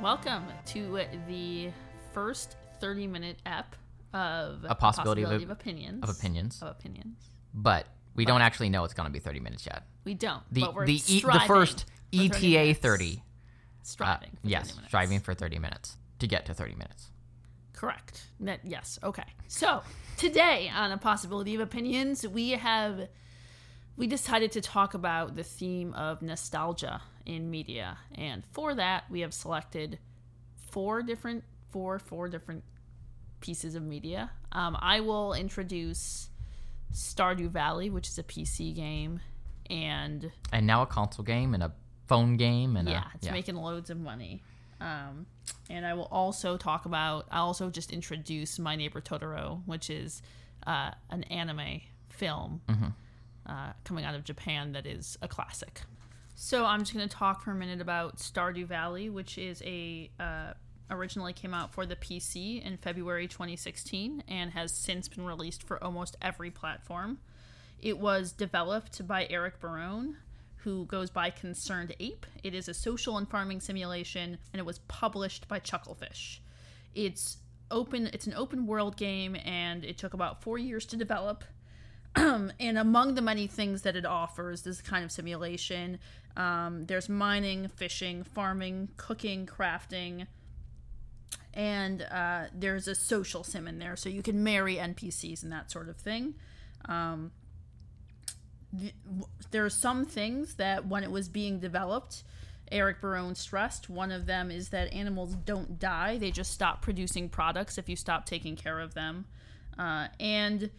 welcome to the first 30 minute ep of A possibility of- of opinions. of opinions. Of opinions. but we don't actually know it's going to be 30 minutes yet. We don't. The but the e, the first 30 ETA minutes. 30. uh, Striving. for yes, minutes. striving for 30 minutes to get to 30 minutes. Correct. That, yes. Okay. So today on a possibility of opinions, we have we decided to talk about the theme of nostalgia in media, and for that we have selected four different four four different pieces of media. Um, I will introduce Stardew Valley, which is a PC game, and And now a console game and a phone game and yeah, a, it's making loads of money. Um, and I will also talk about. I'll also just introduce My Neighbor Totoro, which is uh, an anime film uh, coming out of Japan that is a classic. So I'm just going to talk for a minute about Stardew Valley, which is a uh, originally came out for the PC in February 2016 and has since been released for almost every platform. It was developed by Eric Barone, who goes by Concerned Ape. It is a social and farming simulation, and it was published by Chucklefish. It's open. It's an open world game, and it took about four years to develop. and among the many things that it offers, this kind of simulation, um, there's mining, fishing, farming, cooking, crafting, and uh, there's a social sim in there, so you can marry NPCs and that sort of thing. Um, th- there are some things that when it was being developed, Eric Barone stressed. One of them is that animals don't die; they just stop producing products if you stop taking care of them, uh, and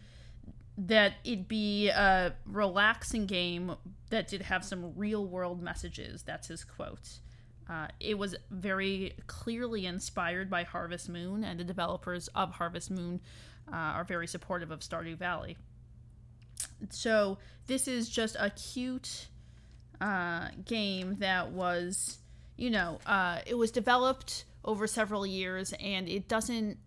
that it'd be a relaxing game that did have some real world messages. That's his quote. Uh, it was very clearly inspired by Harvest Moon, and the developers of Harvest Moon uh, are very supportive of Stardew Valley. So this is just a cute uh, game that was, you know, uh, it was developed over several years, and it doesn't.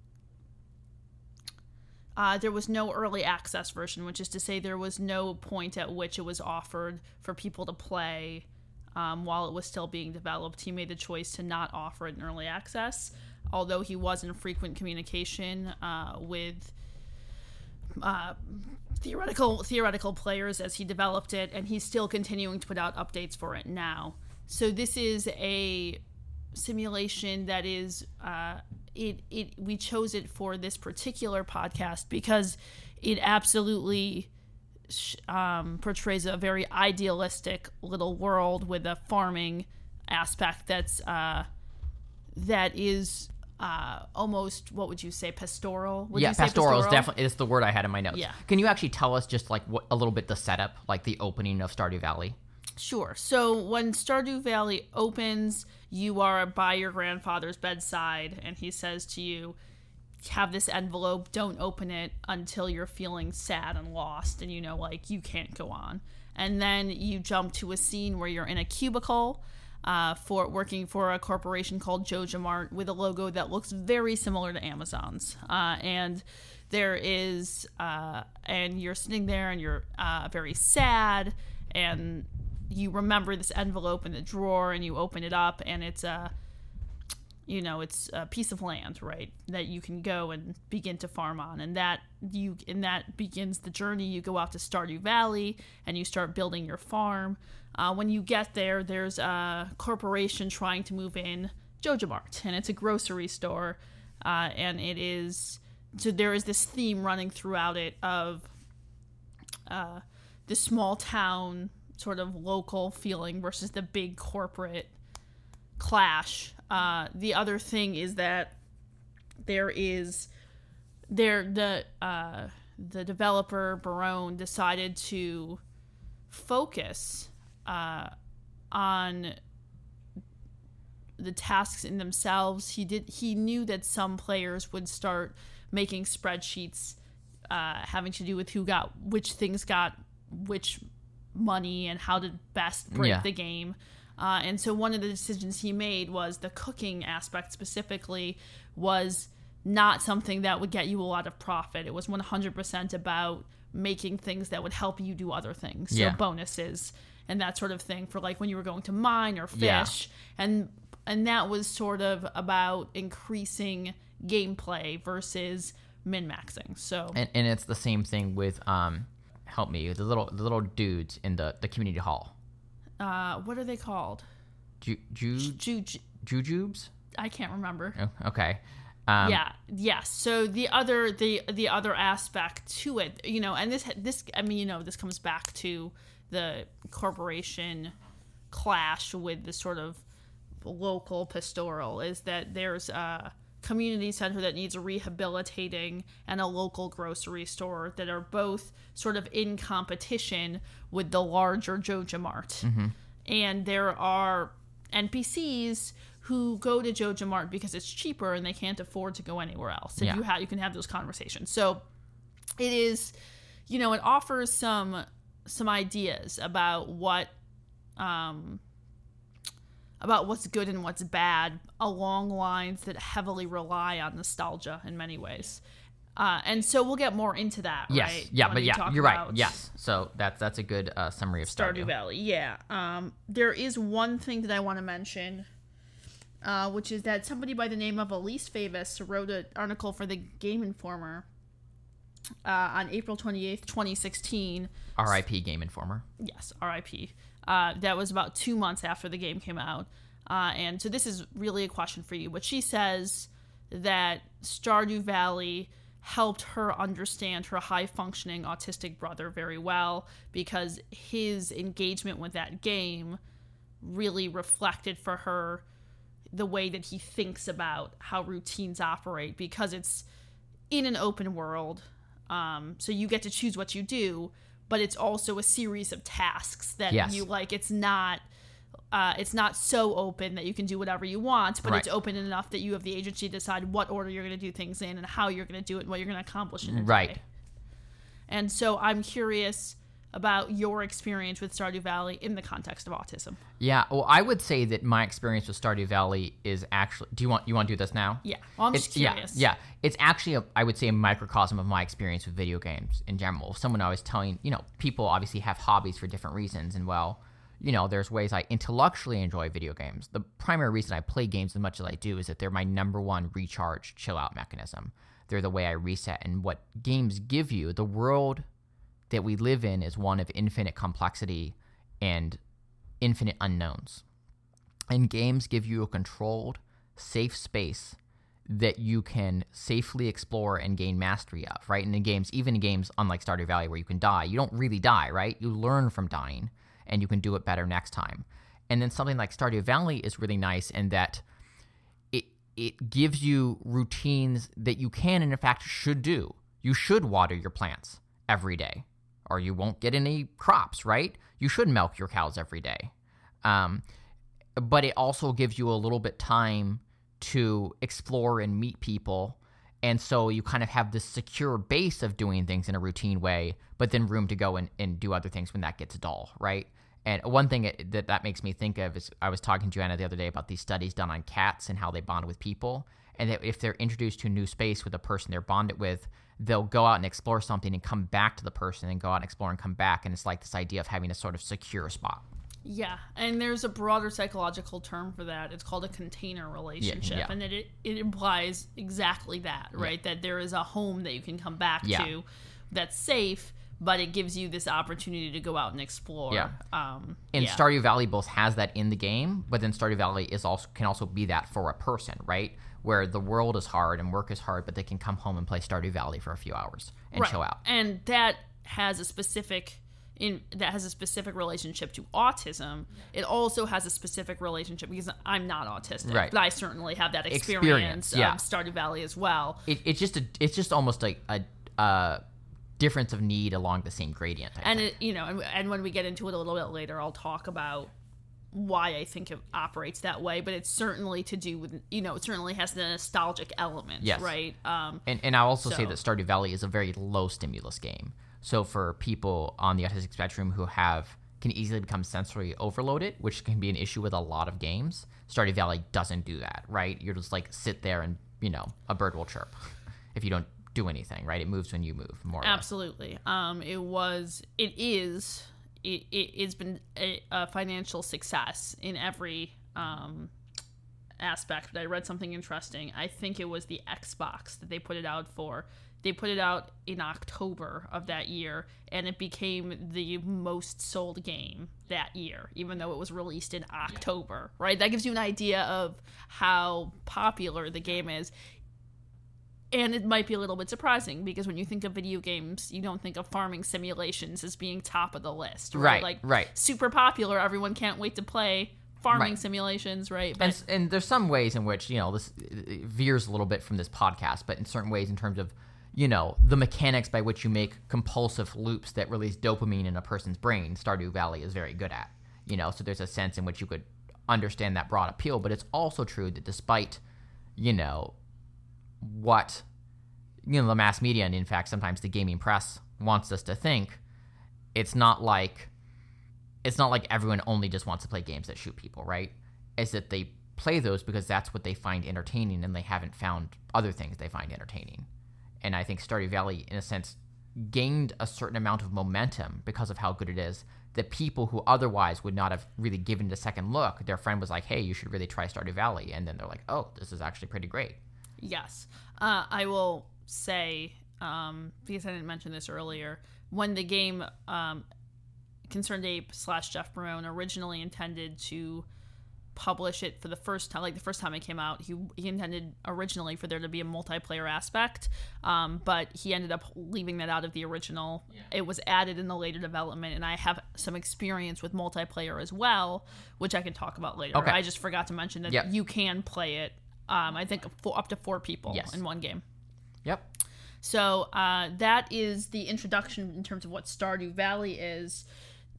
Uh, there was no early access version, which is to say, there was no point at which it was offered for people to play um, while it was still being developed. He made the choice to not offer it in early access, although he was in frequent communication uh, with uh, theoretical theoretical players as he developed it, and he's still continuing to put out updates for it now. So this is a simulation that is uh, it it we chose it for this particular podcast because it absolutely um, portrays a very idealistic little world with a farming aspect that's uh, that is uh, almost what would you say pastoral? Would yeah, you say pastoral is definitely is the word I had in my notes. Yeah. Can you actually tell us just like what a little bit the setup, like the opening of Stardew Valley? Sure. So when Stardew Valley opens, you are by your grandfather's bedside, and he says to you, Have this envelope, don't open it until you're feeling sad and lost, and you know, like, you can't go on. And then you jump to a scene where you're in a cubicle. Uh, for working for a corporation called Joja Mart with a logo that looks very similar to Amazon's, uh, and there is, uh, and you're sitting there and you're uh, very sad, and you remember this envelope in the drawer and you open it up and it's a you know it's a piece of land right that you can go and begin to farm on. And that you and that begins the journey. You go out to stardew valley and you start building your farm. Uh, when you get there there's a corporation trying to move in joja mart and it's a grocery store uh, and it is so there is this theme running throughout it of uh, the small town sort of local feeling versus the big corporate clash. Uh, the other thing is that there is there the uh, the developer Barone decided to focus uh, on the tasks in themselves. He did he knew that some players would start making spreadsheets uh, having to do with who got which things got which money and how to best break Yeah. the game. Uh, and so one of the decisions he made was the cooking aspect specifically was not something that would get you a lot of profit. It was 100% about making things that would help you do other things. So bonuses and that sort of thing for like when you were going to mine or fish. Yeah. And and that was sort of about increasing gameplay versus min maxing. So And, and it's the same thing with um, help me the little the little dudes in the the community hall. uh, what are they called? Ju, ju, Ju- ju- jujubes. I can't remember. Oh, okay. Um, yeah yes so the other the the other aspect to it you know and this this i mean you know this comes back to the corporation clash with the sort of local pastoral is that there's a community center that needs rehabilitating and a local grocery store that are both sort of in competition with the larger Joja Mart. And there are NPCs who go to Joja Mart because it's cheaper and they can't afford to go anywhere else. And Yeah. you have you can have those conversations. So it is you know, it offers some some ideas about what um about what's good and what's bad along lines that heavily rely on nostalgia in many ways. Uh, and so we'll get more into that, Yes. right? Yeah. when But yeah, you're right. Yes. So that's that's a good uh, summary of Stardew. Stardew Valley. Yeah. Um, there is one thing that I want to mention, uh, which is that somebody by the name of Elise Favis wrote an article for the Game Informer uh, on April 28th, 2016. R.I.P. Game Informer. Yes, RIP. Uh, that was about two months after the game came out. Uh, and so this is really a question for you. But she says that Stardew Valley helped her understand her high functioning autistic brother very well because his engagement with that game really reflected for her the way that he thinks about how routines operate because it's in an open world. Um, so you get to choose what you do, but it's also a series of tasks that Yes. you like. It's not. Uh, it's not so open that you can do whatever you want, but it's open enough that you have the agency to decide what order you're going to do things in and how you're going to do it and what you're going to accomplish in a Right. day. And so I'm curious about your experience with Stardew Valley in the context of autism. Yeah. Well, I would say that my experience with Stardew Valley is actually. Do you want you want to do this now? Yeah, well, I'm It's, just curious. Yeah, yeah. It's actually, a, I would say, a microcosm of my experience with video games in general. Someone I was telling, you know, people obviously have hobbies for different reasons, and well, you know, there's ways I intellectually enjoy video games. The primary reason I play games as much as I do is that they're my number one recharge, chill out mechanism. They're the way I reset, and what games give you, the world that we live in is one of infinite complexity and infinite unknowns. And games give you a controlled, safe space that you can safely explore and gain mastery of, right? And in games, even in games unlike Stardew Valley where you can die, you don't really die, right? You learn from dying and you can do it better next time. And then something like Stardew Valley is really nice in that it it gives you routines that you can and in fact should do. You should water your plants every day or you won't get any crops, right? You should milk your cows every day. Um, but it also gives you a little bit time to explore and meet people. And so you kind of have this secure base of doing things in a routine way, but then room to go and, and do other things when that gets dull, right? And one thing that that makes me think of is I was talking to Joanna the other day about these studies done on cats and how they bond with people. And that if they're introduced to a new space with a person they're bonded with, they'll go out and explore something and come back to the person and go out and explore and come back. And it's like this idea of having a sort of secure spot. Yeah, and there's a broader psychological term for that. It's called a container relationship, yeah. and it, it implies exactly that, right? That there is a home that you can come back Yeah. to that's safe, but it gives you this opportunity to go out and explore. Yeah. Um, And yeah. Stardew Valley both has that in the game, but then Stardew Valley is also can also be that for a person, right? Where the world is hard and work is hard, but they can come home and play Stardew Valley for a few hours and chill out. And that has a specific in that has a specific relationship to autism. It also has a specific relationship because I'm not autistic, Right. but I certainly have that experience, Experience, yeah. of Stardew Valley as well. It, it's just a, it's just almost like a, uh difference of need along the same gradient. I and it you know and, and when we get into it a little bit later i'll talk about why i think it operates that way but it's certainly to do with you know it certainly has the nostalgic element Yes. right um And, and I'll also say that Stardew Valley is a very low stimulus game. So for people on the autistic spectrum who have can easily become sensory overloaded, which can be an issue with a lot of games, Stardew Valley doesn't do that, right? You're just like sit there and you know a bird will chirp if you don't do anything, right? It moves when you move, more absolutely um it was it is it, it it's been a, a financial success in every um aspect, but I read something interesting. I think it was the Xbox that they put it out for. They put it out in October of that year, and it became the most sold game that year, even though it was released in October, right? That gives you an idea of how popular the game is. And it might be a little bit surprising because when you think of video games, you don't think of farming simulations as being top of the list, right? Right, like right. super popular. Everyone can't wait to play farming Right. simulations, right? and, and there's some ways in which you know this veers a little bit from this podcast but in certain ways in terms of you know the mechanics by which you make compulsive loops that release dopamine in a person's brain stardew valley is very good at you know so there's a sense in which you could understand that broad appeal but it's also true that despite you know what you know the mass media and in fact sometimes the gaming press wants us to think it's not like it's not like everyone only just wants to play games that shoot people, right? Is that they play those because that's what they find entertaining and they haven't found other things they find entertaining. And I think Stardew Valley, in a sense, gained a certain amount of momentum because of how good it is that people who otherwise would not have really given it a second look, their friend was like, hey, you should really try Stardew Valley. And then they're like, oh, this is actually pretty great. Yes. Uh, I will say, um, because I didn't mention this earlier, when the game um, Concerned Ape slash Jeff Barone originally intended to publish it for the first time, like the first time it came out, he, he intended originally for there to be a multiplayer aspect, um, but he ended up leaving that out of the original. It was added in the later development, and I have some experience with multiplayer as well, which I can talk about later. Okay. I just forgot to mention that Yep. you can play it. Um, I think four, up to four people Yes. in one game. Yep. So uh, that is the introduction in terms of what Stardew Valley is.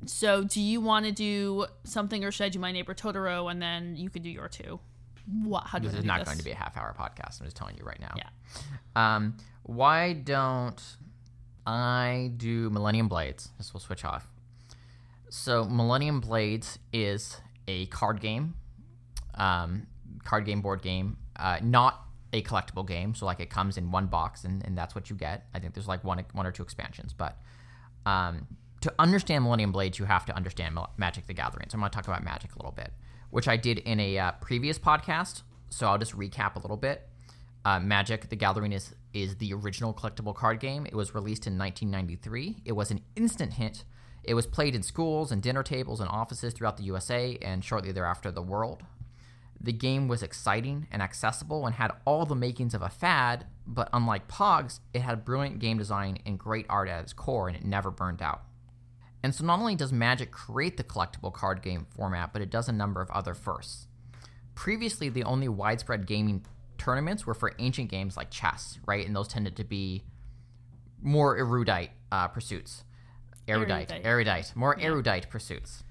So do you want to do something, or should I do my neighbor Totoro, and then you could do your two? What? How do This is not this? going to be a half hour podcast. I'm just telling you right now. Yeah. Um, why don't I do Millennium Blades? This will switch off. So Millennium Blades is a card game, um, card game, board game, uh, not a collectible game. So like it comes in one box and, and that's what you get. I think there's like one one or two expansions, but um, to understand Millennium Blades, you have to understand Magic the Gathering. So I'm going to talk about Magic a little bit, which I did in a uh, previous podcast. So I'll just recap a little bit. Uh, Magic the Gathering is is the original collectible card game. It was released in 1993. It was an instant hit. It was played in schools and dinner tables and offices throughout the USA and shortly thereafter the world. The game was exciting and accessible and had all the makings of a fad, but unlike Pogs, it had brilliant game design and great art at its core, and it never burned out. And so not only does Magic create the collectible card game format, but it does a number of other firsts. Previously, the only widespread gaming tournaments were for ancient games like chess, right? And those tended to be more erudite uh, pursuits. Erudite, Erudite. erudite, more erudite pursuits.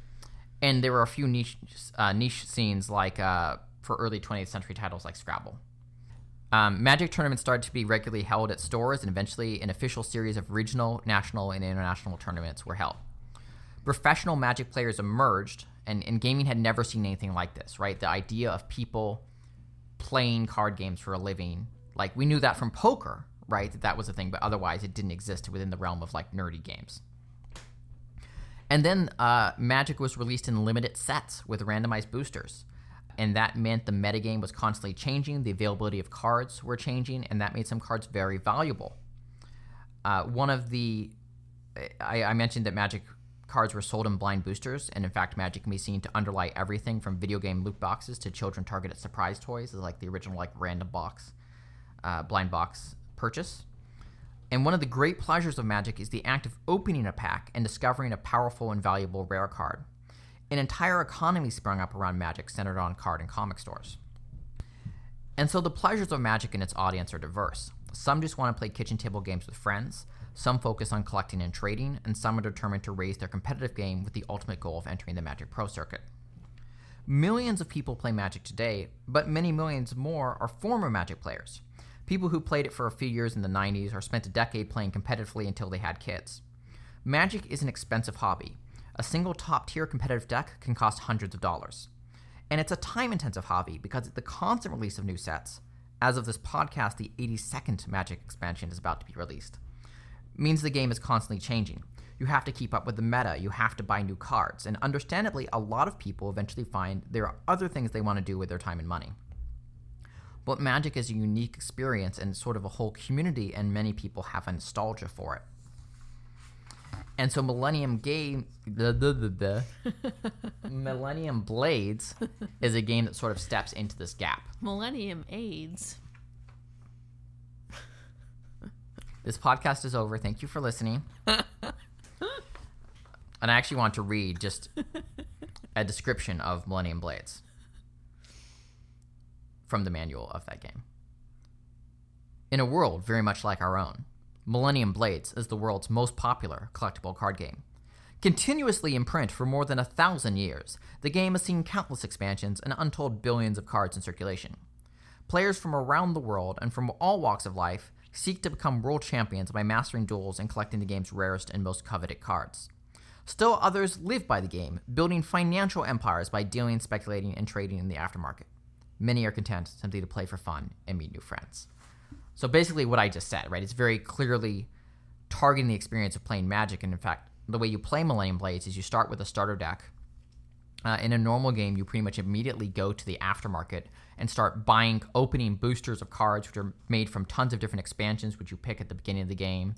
And there were a few niche uh, niche scenes like uh, for early 20th century titles like Scrabble. Um, Magic tournaments started to be regularly held at stores, and eventually an official series of regional, national, and international tournaments were held. Professional Magic players emerged, and, and gaming had never seen anything like this, right? The idea of people playing card games for a living, like we knew that from poker, right? That that was a thing, but otherwise it didn't exist within the realm of like nerdy games. And then uh, Magic was released in limited sets with randomized boosters. And that meant the metagame was constantly changing, the availability of cards were changing, and that made some cards very valuable. Uh, one of the. I, I mentioned that Magic cards were sold in blind boosters, and in fact, Magic can be seen to underlie everything from video game loot boxes to children targeted surprise toys, like the original like random box, uh, blind box purchase. And one of the great pleasures of Magic is the act of opening a pack and discovering a powerful and valuable rare card. An entire economy sprung up around Magic centered on card and comic stores. And so the pleasures of Magic and its audience are diverse. Some just want to play kitchen table games with friends, some focus on collecting and trading, and some are determined to raise their competitive game with the ultimate goal of entering the Magic Pro circuit. Millions of people play Magic today, but many millions more are former Magic players. People who played it for a few years in the 90s or spent a decade playing competitively until they had kids. Magic is an expensive hobby. A single top tier competitive deck can cost hundreds of dollars. And it's a time intensive hobby because the constant release of new sets, as of this podcast, the 82nd Magic expansion is about to be released, means the game is constantly changing. You have to keep up with the meta, you have to buy new cards, and understandably, a lot of people eventually find there are other things they want to do with their time and money. But Magic is a unique experience and sort of a whole community, and many people have a nostalgia for it. And so Millennium Game, the, the, the, the Millennium Blades is a game that sort of steps into this gap. Millennium AIDS. This podcast is over. Thank you for listening. and I actually want to read just a description of Millennium Blades from the manual of that game. In a world very much like our own, Millennium Blades is the world's most popular collectible card game. Continuously in print for more than a thousand years, the game has seen countless expansions and untold billions of cards in circulation. Players from around the world and from all walks of life seek to become world champions by mastering duels and collecting the game's rarest and most coveted cards. Still others live by the game, building financial empires by dealing, speculating, and trading in the aftermarket. Many are content simply to play for fun and meet new friends. So basically, what I just said, right? It's very clearly targeting the experience of playing Magic. And in fact, the way you play Millennium Blades is you start with a starter deck. Uh, in a normal game, you pretty much immediately go to the aftermarket and start buying, opening boosters of cards, which are made from tons of different expansions, which you pick at the beginning of the game.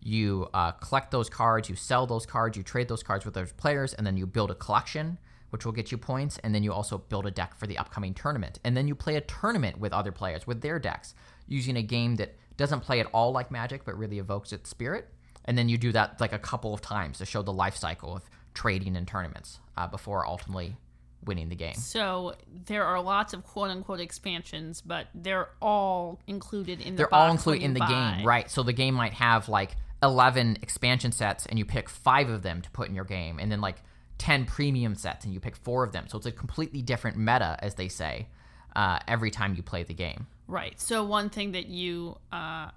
You uh, collect those cards, you sell those cards, you trade those cards with other players, and then you build a collection, which will get you points. And then you also build a deck for the upcoming tournament. And then you play a tournament with other players with their decks using a game that doesn't play at all like Magic, but really evokes its spirit. And then you do that like a couple of times to show the life cycle of trading in tournaments uh, before ultimately winning the game. So there are lots of quote unquote expansions, but they're all included in the They're all included in the buy. game, right? So the game might have like 11 expansion sets and you pick five of them to put in your game, and then like 10 premium sets and you pick four of them. So it's a completely different meta, as they say, uh, every time you play the game. Right. So one thing that you, uh,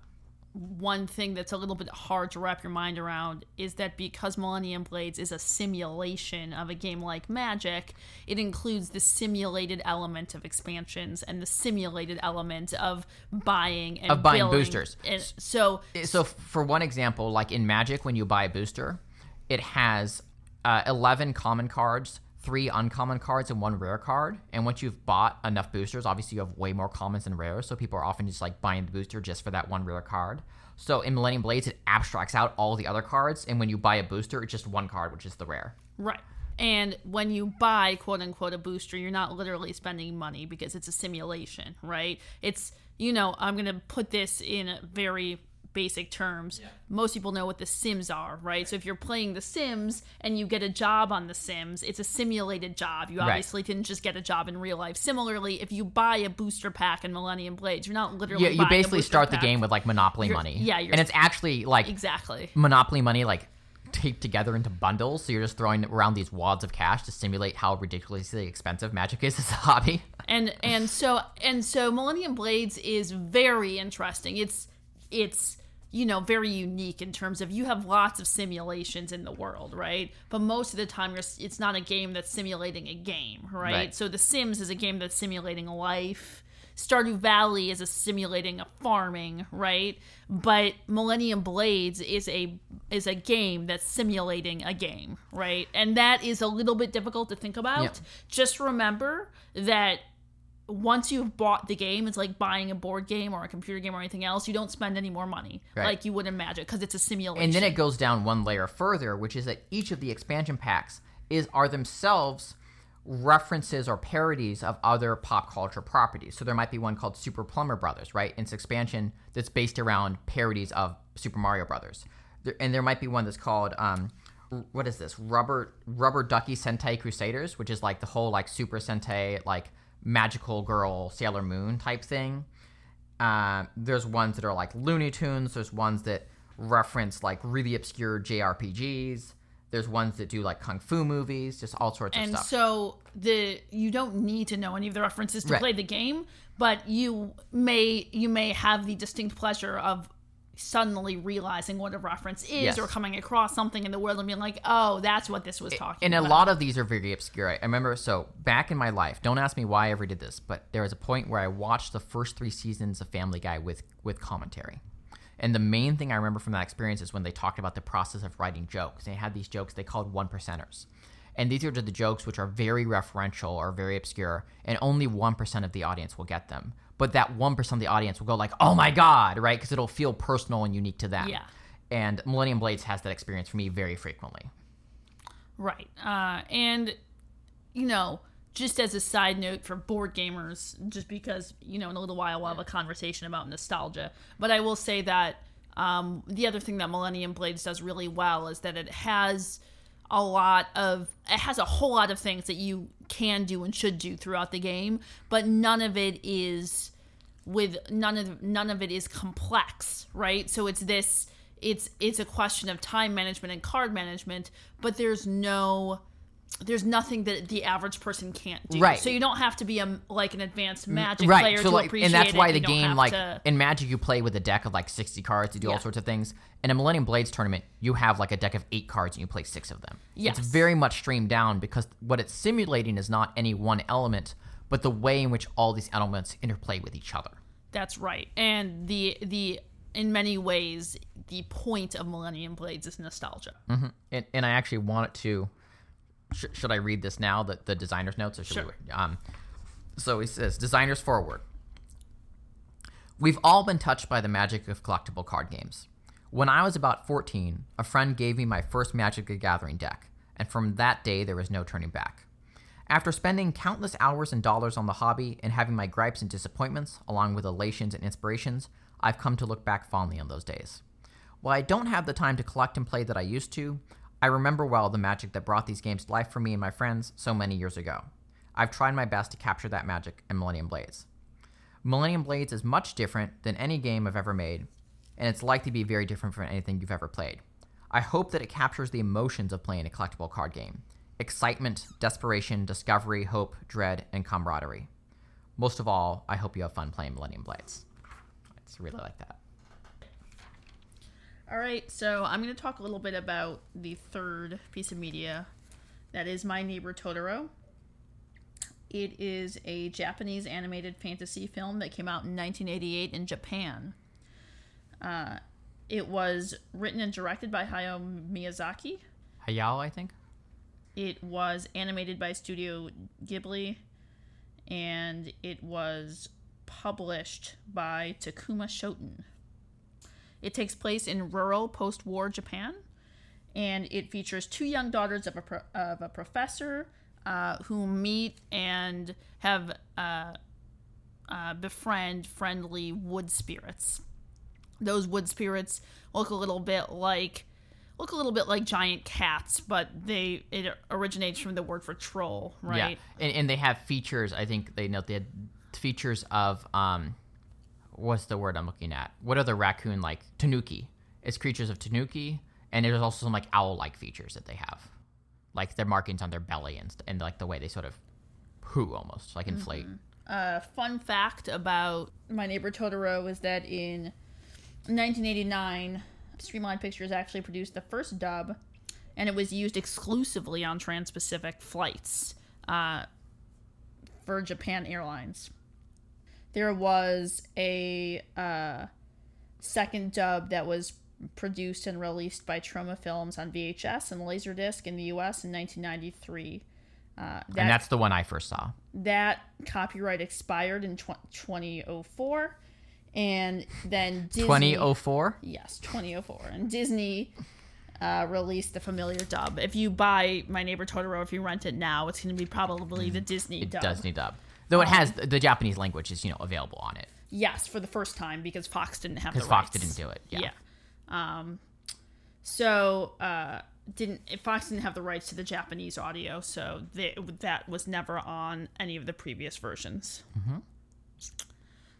one thing that's a little bit hard to wrap your mind around is that because Millennium Blades is a simulation of a game like Magic, it includes the simulated element of expansions and the simulated element of buying and Of buying building. boosters. And so So for one example, like in Magic, when you buy a booster, it has uh, 11 common cards, three uncommon cards, and one rare card. And once you've bought enough boosters, obviously you have way more commons than rares. So people are often just like buying the booster just for that one rare card. So in Millennium Blades, it abstracts out all the other cards, and when you buy a booster, it's just one card, which is the rare. Right. And when you buy quote unquote a booster, you're not literally spending money because it's a simulation, right? It's, you know, I'm going to put this in a very basic terms. Most people know what the Sims are, right? So if you're playing the Sims and you get a job on the Sims, it's a simulated job. You Right. obviously didn't just get a job in real life. Similarly, if you buy a booster pack in Millennium Blades, you're not literally Yeah, you a basically start the game with like Monopoly You're- money. yeah, you're- and it's actually like Exactly. Monopoly money, like taped together into bundles. So you're just throwing around these wads of cash to simulate how ridiculously expensive Magic is as a hobby. and and so and so millennium blades is very interesting it's it's you know very unique in terms of you have lots of simulations in the world right? But most of the time you're it's not a game that's simulating a game right, Right. so the sims is a game that's simulating a life. Stardew valley is a simulating a farming right? But millennium blades is a is a game that's simulating a game right? And that is a little bit difficult to think about. Yep. just remember that once you've bought the game, it's like buying a board game or a computer game or anything else. You don't spend any more money Right. like you would in Magic because it's a simulation. And then it goes down one layer further, which is that each of the expansion packs is are themselves references or parodies of other pop culture properties. So there might be one called Super Plumber Brothers, right? It's expansion that's based around parodies of Super Mario Brothers. There, and there might be one that's called um, what is this? Rubber Rubber Ducky Sentai Crusaders, which is like the whole like Super Sentai like magical girl Sailor Moon type thing. Uh, there's ones that are like Looney Tunes. There's ones that reference like really obscure JRPGs. There's ones that do like kung fu movies, just all sorts of stuff. and so the you don't need to know any of the references to Right. play the game, but you may you may have the distinct pleasure of suddenly realizing what a reference is Yes. or coming across something in the world and being like, "Oh, that's what this was talking and a lot of these are very obscure. I remember, so back in my life, don't ask me why I ever did this, but there was a point where I watched the first three seasons of Family Guy with with commentary. And the main thing I remember from that experience is when they talked about the process of writing jokes. They had these jokes they called one percenters. And these are the jokes which are very referential or very obscure, and only 1% of the audience will get them. But that 1% of the audience will go like, "Oh my god," right? Cuz it'll feel personal and unique to them. Yeah. And Millennium Blades has that experience for me very frequently. Right. Uh, and, you know, just as a side note for board gamers, just because, you know, in a little while we'll have a conversation about nostalgia. But I will say that um, the other thing that Millennium Blades does really well is that it has a lot of, it has a whole lot of things that you can do and should do throughout the game, but none of it is with none of none of it is complex right? So it's this it's it's a question of time management and card management but there's no there's nothing that the average person can't do Right. so you don't have to be a like an advanced mm, magic right. player So to like, appreciate and that's why the game, like to- in Magic, you play with a deck of like sixty cards You do all sorts of things. In a Millennium Blades tournament, you have like a deck of eight cards and you play six of them. Yes. It's very much streamed down because what it's simulating is not any one element, but the way in which all these elements interplay with each other. that's right and the the in many ways the point of millennium blades is nostalgia mm-hmm. And, and I actually wanted to. Sh- should I read this now? The the designer's notes, or should Sure. we? Um, so he says, designers forward. We've all been touched by the magic of collectible card games. When I was about 14, a friend gave me my first Magic the Gathering deck, and from that day there was no turning back. After spending countless hours and dollars on the hobby and having my gripes and disappointments, along with elations and inspirations, I've come to look back fondly on those days. While I don't have the time to collect and play that I used to, I remember well the magic that brought these games to life for me and my friends so many years ago. I've tried my best to capture that magic in Millennium Blades. Millennium Blades is much different than any game I've ever made, and it's likely to be very different from anything you've ever played. I hope that it captures the emotions of playing a collectible card game excitement, desperation, discovery, hope, dread, and camaraderie. Most of all, I hope you have fun playing Millennium Blades. It's really like that. All right, so I'm going to talk a little bit about the third piece of media that is My Neighbor Totoro. It is a Japanese animated fantasy film that came out in 1988 in Japan. Uh, it was written and directed by Hayao Miyazaki. Hayao, I think. It was animated by Studio Ghibli, and it was published by Tokuma Shoten. It takes place in rural post war Japan, and it features two young daughters of a, pro- of a professor uh, who meet and have uh, uh, befriend friendly wood spirits. Those wood spirits look a little bit like look a little bit like giant cats, but they it originates from the word for troll, right? Yeah, and, and they have features. I think they note they had features of um, what's the word I'm looking at? What are the raccoon like? Tanuki. It's creatures of Tanuki, and there's also some like owl-like features that they have, like their markings on their belly and and like the way they sort of poo almost like inflate. uh, fun fact about My Neighbor Totoro is that in 1989, Streamline Pictures actually produced the first dub, and it was used exclusively on trans-Pacific flights uh, for Japan Airlines. There was a uh, second dub that was produced and released by Troma Films on VHS and Laserdisc in the U.S. in 1993. Uh, that and that's the one I first saw. that copyright expired in tw- 2004 and then Disney 2004. yes 2004 and Disney uh, released the familiar dub if you buy My Neighbor Totoro if you rent it now it's going to be probably the Disney It dub does need dub, though it has the, the Japanese language is you know available on it yes for the first time because Fox didn't have the because Fox rights. didn't do it. Yeah. yeah um so uh didn't Fox didn't have the rights to the Japanese audio, so they, that was never on any of the previous versions. Mm-hmm.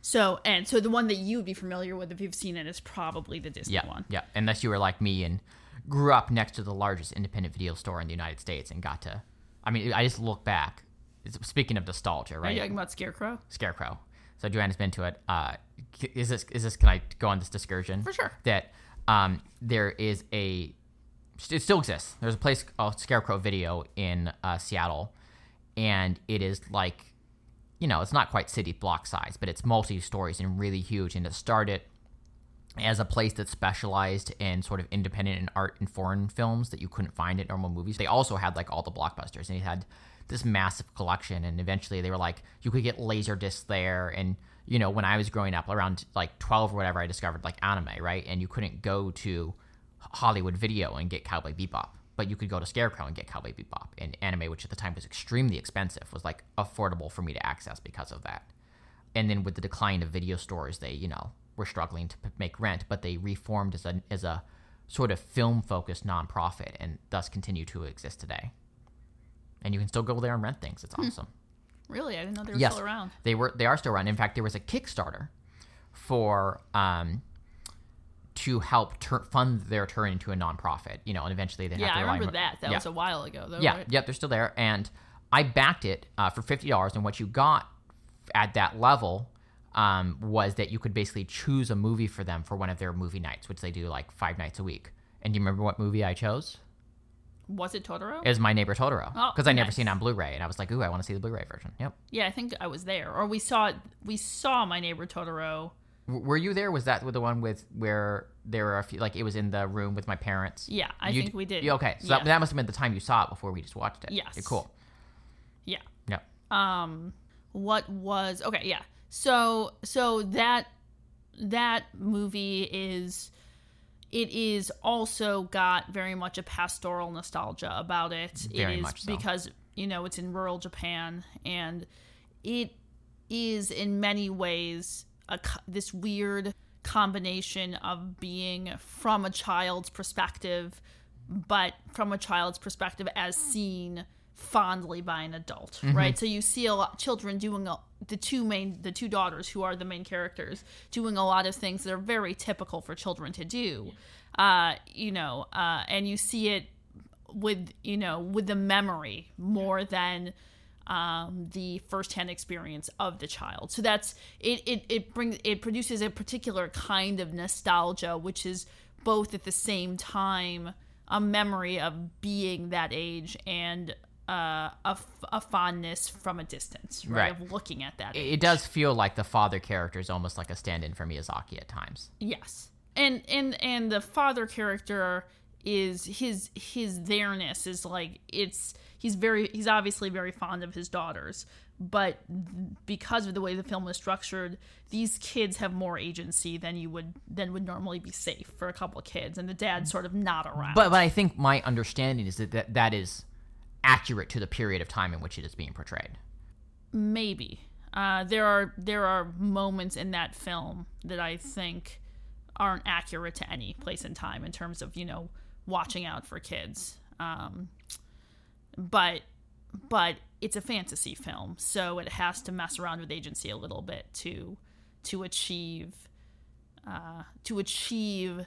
So and so the one that you would be familiar with if you've seen it is probably the Disney Yeah, one. yeah. Unless you were like me and grew up next to the largest independent video store in the United States and got to, I mean, I just look back. Speaking of nostalgia, right? Are you talking about Scarecrow? Scarecrow. So Joanna's been to it. Uh, is this is this? Can I go on this discursion? For sure. That um, there is a, it still exists. There's a place called Scarecrow Video in uh, Seattle, and it is like, you know, it's not quite city block size, but it's multi stories and really huge. And it started as a place that specialized in sort of independent and art and foreign films that you couldn't find at normal movies. They also had like all the blockbusters, and it had this massive collection. And eventually, they were like, you could get laser discs there, and you know, when I was growing up around like 12 or whatever, I discovered like anime, right? And you couldn't go to Hollywood Video and get Cowboy Bebop, but you could go to Scarecrow and get Cowboy Bebop. And anime, which at the time was extremely expensive, was like affordable for me to access because of that. And then with the decline of video stores, they, you know, were struggling to p- make rent, but they reformed as a, as a sort of film focused nonprofit and thus continue to exist today. And you can still go there and rent things. It's awesome. Really, I didn't know they were Yes, still around. they were. They are still around. In fact, there was a Kickstarter for um, to help tur- fund their turn into a nonprofit. You know, and eventually they Yeah, have to I remember that. That yeah. was a while ago, though. Yeah, right? yep, they're still there. And I backed it uh, for fifty dollars, and what you got at that level um, was that you could basically choose a movie for them for one of their movie nights, which they do like five nights a week. And do you remember what movie I chose? Was it Totoro? It was My Neighbor Totoro Oh, because I never nice. seen it on Blu-ray, and I was like, "Ooh, I want to see the Blu-ray version." Yep. yeah, I think I was there, or we saw. We saw My Neighbor Totoro. W- Were you there? Was that the one with where there were a few, like it was in the room with my parents? Yeah, I You think we did. Okay, so yeah. that, that must have been the time you saw it before we just watched it. Yes. Yeah, cool. yeah. Yeah. um what was okay yeah so so that that movie is it is also got very much a pastoral nostalgia about it. Very it is much so. because you know it's in rural japan and it is in many ways a this weird combination of being from a child's perspective but from a child's perspective as seen fondly by an adult mm-hmm. right? So you see a lot children doing a, the two main the two daughters who are the main characters doing a lot of things that are very typical for children to do uh you know uh and you see it with you know with the memory more than um, the firsthand experience of the child. So that's it. It it brings it produces a particular kind of nostalgia, which is both at the same time a memory of being that age and uh, a, f- a fondness from a distance, right? Right. Of looking at that. It, it does feel like the father character is almost like a stand-in for Miyazaki at times. Yes. And and and the father character is his his there-ness is like it's he's very he's obviously very fond of his daughters, but because of the way the film was structured, these kids have more agency than you would than would normally be safe for a couple of kids and the dad's sort of not around. But but I think my understanding is that that, that is accurate to the period of time in which it is being portrayed. maybe uh, there are there are moments in that film that I think aren't accurate to any place in time in terms of you know watching out for kids. Um, but but it's a fantasy film, so it has to mess around with agency a little bit to to achieve uh, to achieve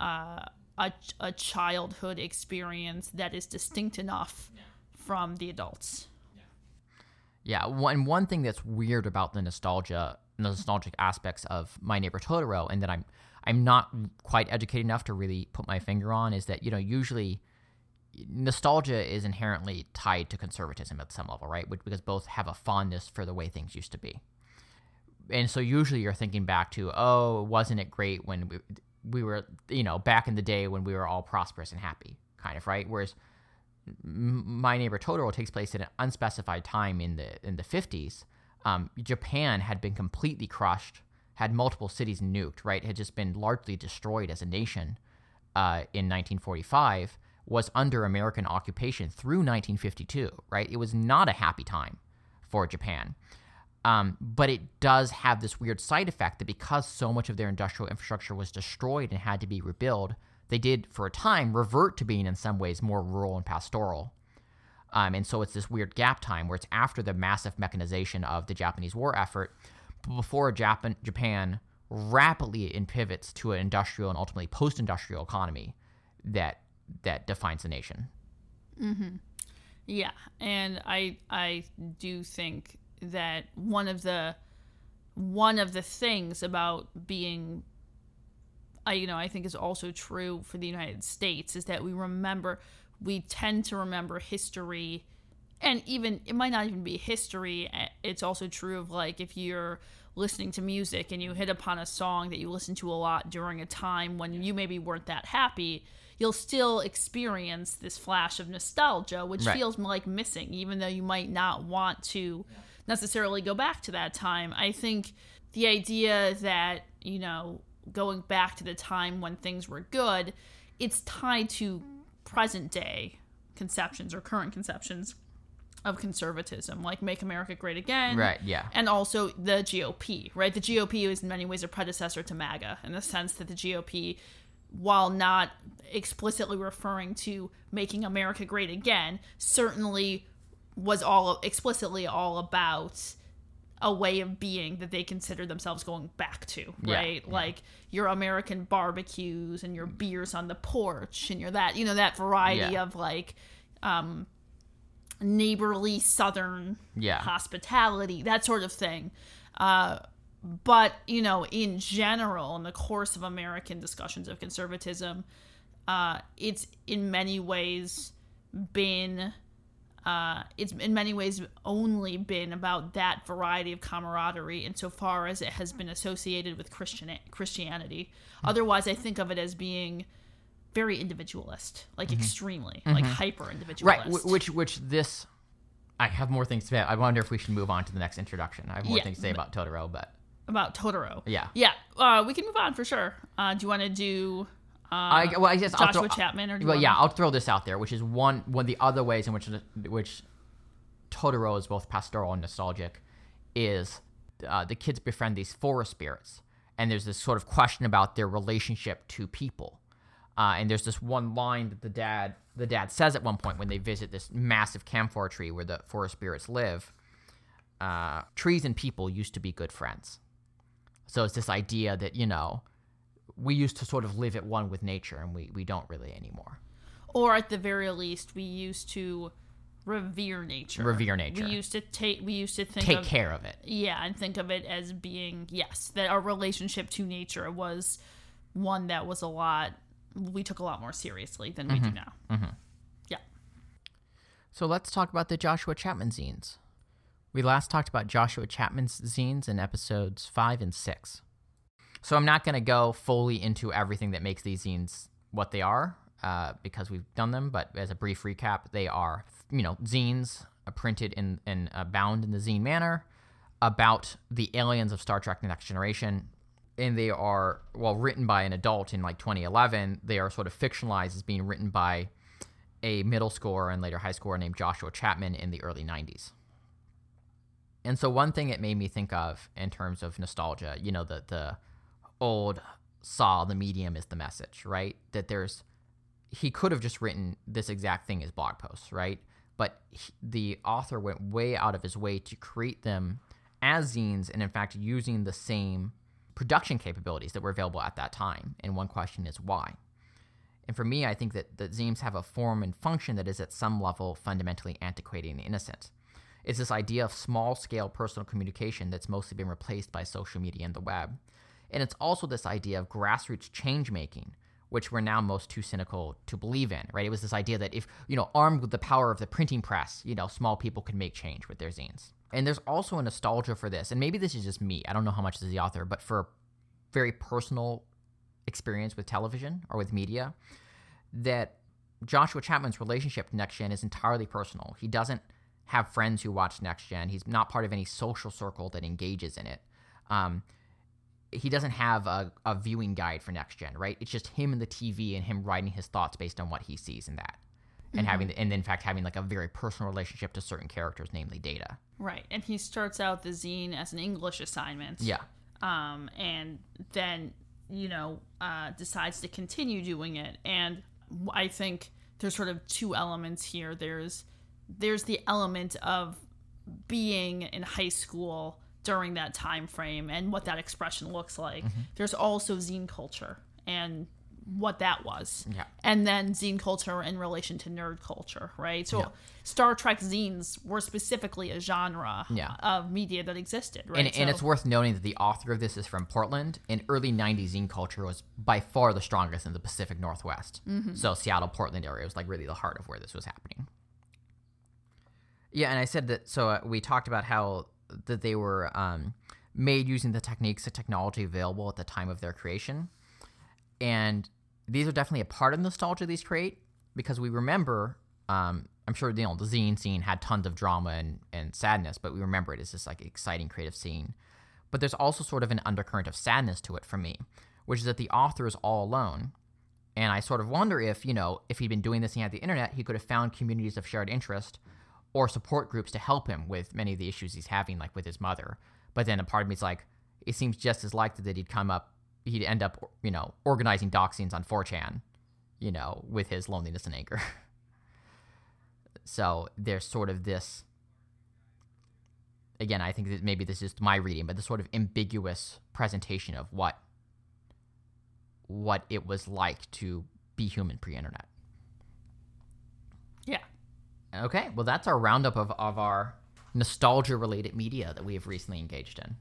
uh, a, a childhood experience that is distinct enough from the adults. Yeah, one one thing that's weird about the nostalgia, nostalgic aspects of My Neighbor Totoro, and that I'm I'm not quite educated enough to really put my finger on, is that you know usually nostalgia is inherently tied to conservatism at some level, right? Because both have a fondness for the way things used to be, and so usually you're thinking back to, oh, wasn't it great when we we were you know back in the day when we were all prosperous and happy, kind of right? Whereas My Neighbor Totoro takes place at an unspecified time in the in the 50s. Um, Japan had been completely crushed, had multiple cities nuked, right? Had just been largely destroyed as a nation uh, in 1945. Was under American occupation through 1952, right? It was not a happy time for Japan. Um, but it does have this weird side effect that because so much of their industrial infrastructure was destroyed and had to be rebuilt, they did, for a time, revert to being in some ways more rural and pastoral. Um, and so it's this weird gap time where it's after the massive mechanization of the Japanese war effort, but before Japan, Japan rapidly pivots to an industrial and ultimately post-industrial economy that that defines the nation. Yeah, and I I do think that one of the one of the things about being I you know, I think is also true for the United States is that we remember we tend to remember history and even it might not even be history eh, it's also true of like if you're listening to music and you hit upon a song that you listen to a lot during a time when you maybe weren't that happy you'll still experience this flash of nostalgia which Right. feels like missing even though you might not want to necessarily go back to that time. I think the idea that, you know, going back to the time when things were good, it's tied to present day conceptions or current conceptions of conservatism, like Make America Great Again. Right, yeah. And also the GOP, right? The GOP is in many ways a predecessor to MAGA in the sense that the GOP, while not explicitly referring to making America great again, certainly was all explicitly all about a way of being that they consider themselves going back to, right? yeah. Like your American barbecues and your beers on the porch and your that, you know, that variety Yeah. of like um neighborly southern hospitality, that sort of thing. Uh, but you know, in general, in the course of American discussions of conservatism, uh, it's in many ways been uh, it's in many ways only been about that variety of camaraderie insofar as it has been associated with Christian Christianity. Otherwise, I think of it as being very individualist, like extremely, like hyper Right, individualist. wh- which which this I have more things to say. I wonder if we should move on to the next introduction. I have more Yeah, things to say about Totoro, but about Totoro. Yeah. Yeah. Uh, we can move on for sure. Uh, do you want to do uh, I well I guess I'll Joshua throw, Chapman or well yeah I'll throw this out there, which is one one of the other ways in which which Totoro is both pastoral and nostalgic, is uh, the kids befriend these forest spirits, and there's this sort of question about their relationship to people. Uh, and there's this one line that the dad the dad says at one point when they visit this massive camphor tree where the forest spirits live. Uh, trees and people used to be good friends. So it's this idea that you know we used to sort of live at one with nature, and we we don't really anymore. or at the very least, we used to revere nature. Revere nature. We used to take. We used to think Take of, care of it. Yeah, and think of it as being yes, that our relationship to nature was one that was a lot. We took a lot more seriously than we do mm-hmm. now. Mm-hmm. Yeah. So let's talk about the Joshua Chapman zines. We last talked about Joshua Chapman's zines in episodes five and six. So I'm not going to go fully into everything that makes these zines what they are, uh, because we've done them. But as a brief recap, they are, you know, zines uh, printed in and uh, bound in the zine manner about the aliens of Star Trek: The Next Generation, and they are well written by an adult in like 2011. They are sort of fictionalized as being written by a middle schooler and later high schooler named Joshua Chapman in the early 90s. And so one thing it made me think of in terms of nostalgia, you know, the the old saw the medium is the message, right? That there's he could have just written this exact thing as blog posts, right? But he, the author went way out of his way to create them as zines and in fact using the same production capabilities that were available at that time. And one question is why? And for me, I think that, that zines have a form and function that is at some level fundamentally antiquated and innocent. It's this idea of small scale personal communication that's mostly been replaced by social media and the web. And it's also this idea of grassroots change making, which we're now most too cynical to believe in, right? It was this idea that if, you know, armed with the power of the printing press, you know, small people could make change with their zines. And there's also a nostalgia for this. And maybe this is just me. I don't know how much this is the author, but for very personal experience with television or with media, that Joshua Chapman's relationship to Next Gen is entirely personal. He doesn't have friends who watch Next Gen. He's not part of any social circle that engages in it. Um, he doesn't have a, a viewing guide for Next Gen, right? It's just him and the TV and him writing his thoughts based on what he sees in that. And having, and in fact, having like a very personal relationship to certain characters, namely Data. Right. And he starts out the zine as an English assignment. Yeah. um, and then you know uh, decides to continue doing it. And I think there's sort of two elements here. There's there's the element of being in high school during that time frame and what that expression looks like. There's also zine culture and what that was. Yeah. And then zine culture in relation to nerd culture, right? So Star Trek zines were specifically a genre Yeah. of media that existed, right? And, and it's worth noting that the author of this is from Portland, and early 90s zine culture was by far the strongest in the Pacific Northwest. So, Seattle, Portland area was like really the heart of where this was happening. Yeah, and I said that, so uh, we talked about how that they were um, made using the techniques and technology available at the time of their creation. And these are definitely a part of nostalgia these create because we remember, um, I'm sure you know the zine scene had tons of drama and, and sadness, but we remember it as this like exciting creative scene. But there's also sort of an undercurrent of sadness to it for me, which is that the author is all alone. And I sort of wonder if, you know, if he'd been doing this and he had the internet, he could have found communities of shared interest or support groups to help him with many of the issues he's having, like with his mother. But then a part of me is like, it seems just as likely that he'd come up, he'd end up, you know, organizing doxings on 4chan, you know, with his loneliness and anger. so there's sort of this again, I think that maybe this is my reading, but the sort of ambiguous presentation of what what it was like to be human pre-internet. Okay, well that's our roundup of, of our nostalgia related media that we have recently engaged in.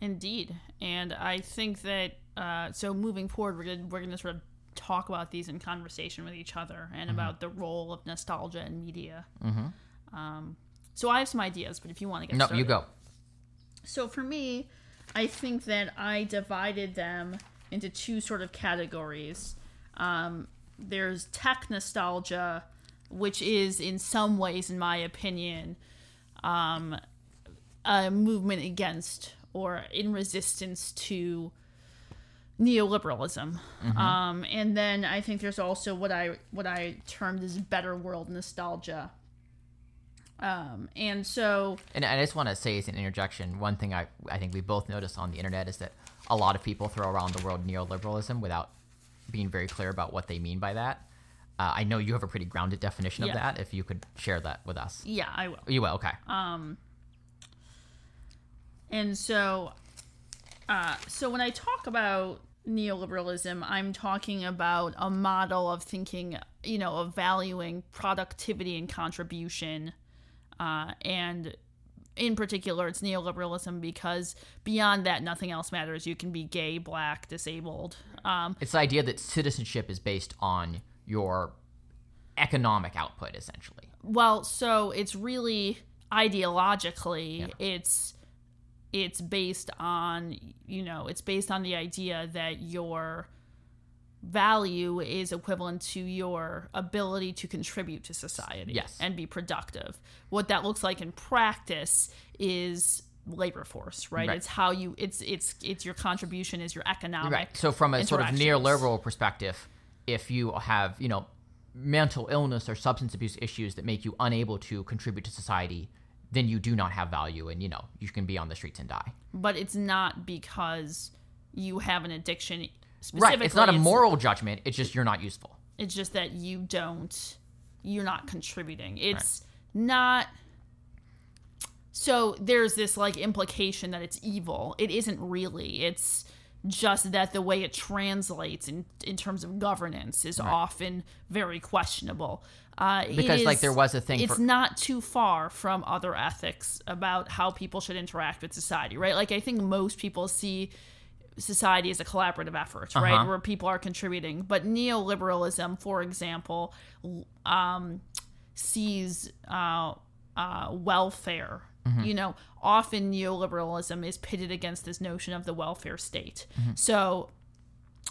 Indeed, and I think that uh, so moving forward, we're gonna we're gonna sort of talk about these in conversation with each other and Mm-hmm. about the role of nostalgia in media. Mm-hmm. Um, so I have some ideas, but if you want to get No, started. you go. So for me, I think that I divided them into two sort of categories. Um, there's tech nostalgia, which is in some ways, in my opinion, um, a movement against or in resistance to neoliberalism. Um, and then I think there's also what I what I termed as better world nostalgia. Um, and so And I just want to say as an interjection, one thing I I think we both noticed on the internet is that a lot of people throw around the word neoliberalism without being very clear about what they mean by that. Uh, I know you have a pretty grounded definition of that. If you could share that with us, yeah, I will. you will. Okay. Um. And so, uh, so when I talk about neoliberalism, I'm talking about a model of thinking, you know, of valuing productivity and contribution. Uh, and in particular, it's neoliberalism because beyond that, nothing else matters. You can be gay, black, disabled. Um, It's the idea that citizenship is based on your economic output, essentially. Well, so it's really ideologically it's it's based on you know it's based on the idea that your value is equivalent to your ability to contribute to society Yes. and be productive. What that looks like in practice is labor force, right? Right. It's how you it's it's it's your contribution is your economic Right. So from a sort of neoliberal perspective, if you have, you know, mental illness or substance abuse issues that make you unable to contribute to society, then you do not have value and, you know, you can be on the streets and die. but it's not because you have an addiction Right. It's not a moral judgment, it's just you're not useful. It's just that you don't, you're not contributing. It's not. So there's this like implication that it's evil. It isn't really. It's just that the way it translates in in terms of governance is often very questionable. Uh, Because, like, there was a thing It's for- not too far from other ethics about how people should interact with society, right? Like I think most people see society as a collaborative effort, right, Uh-huh. where people are contributing. But neoliberalism, for example, um, sees uh, uh, welfare. You know, often neoliberalism is pitted against this notion of the welfare state. So,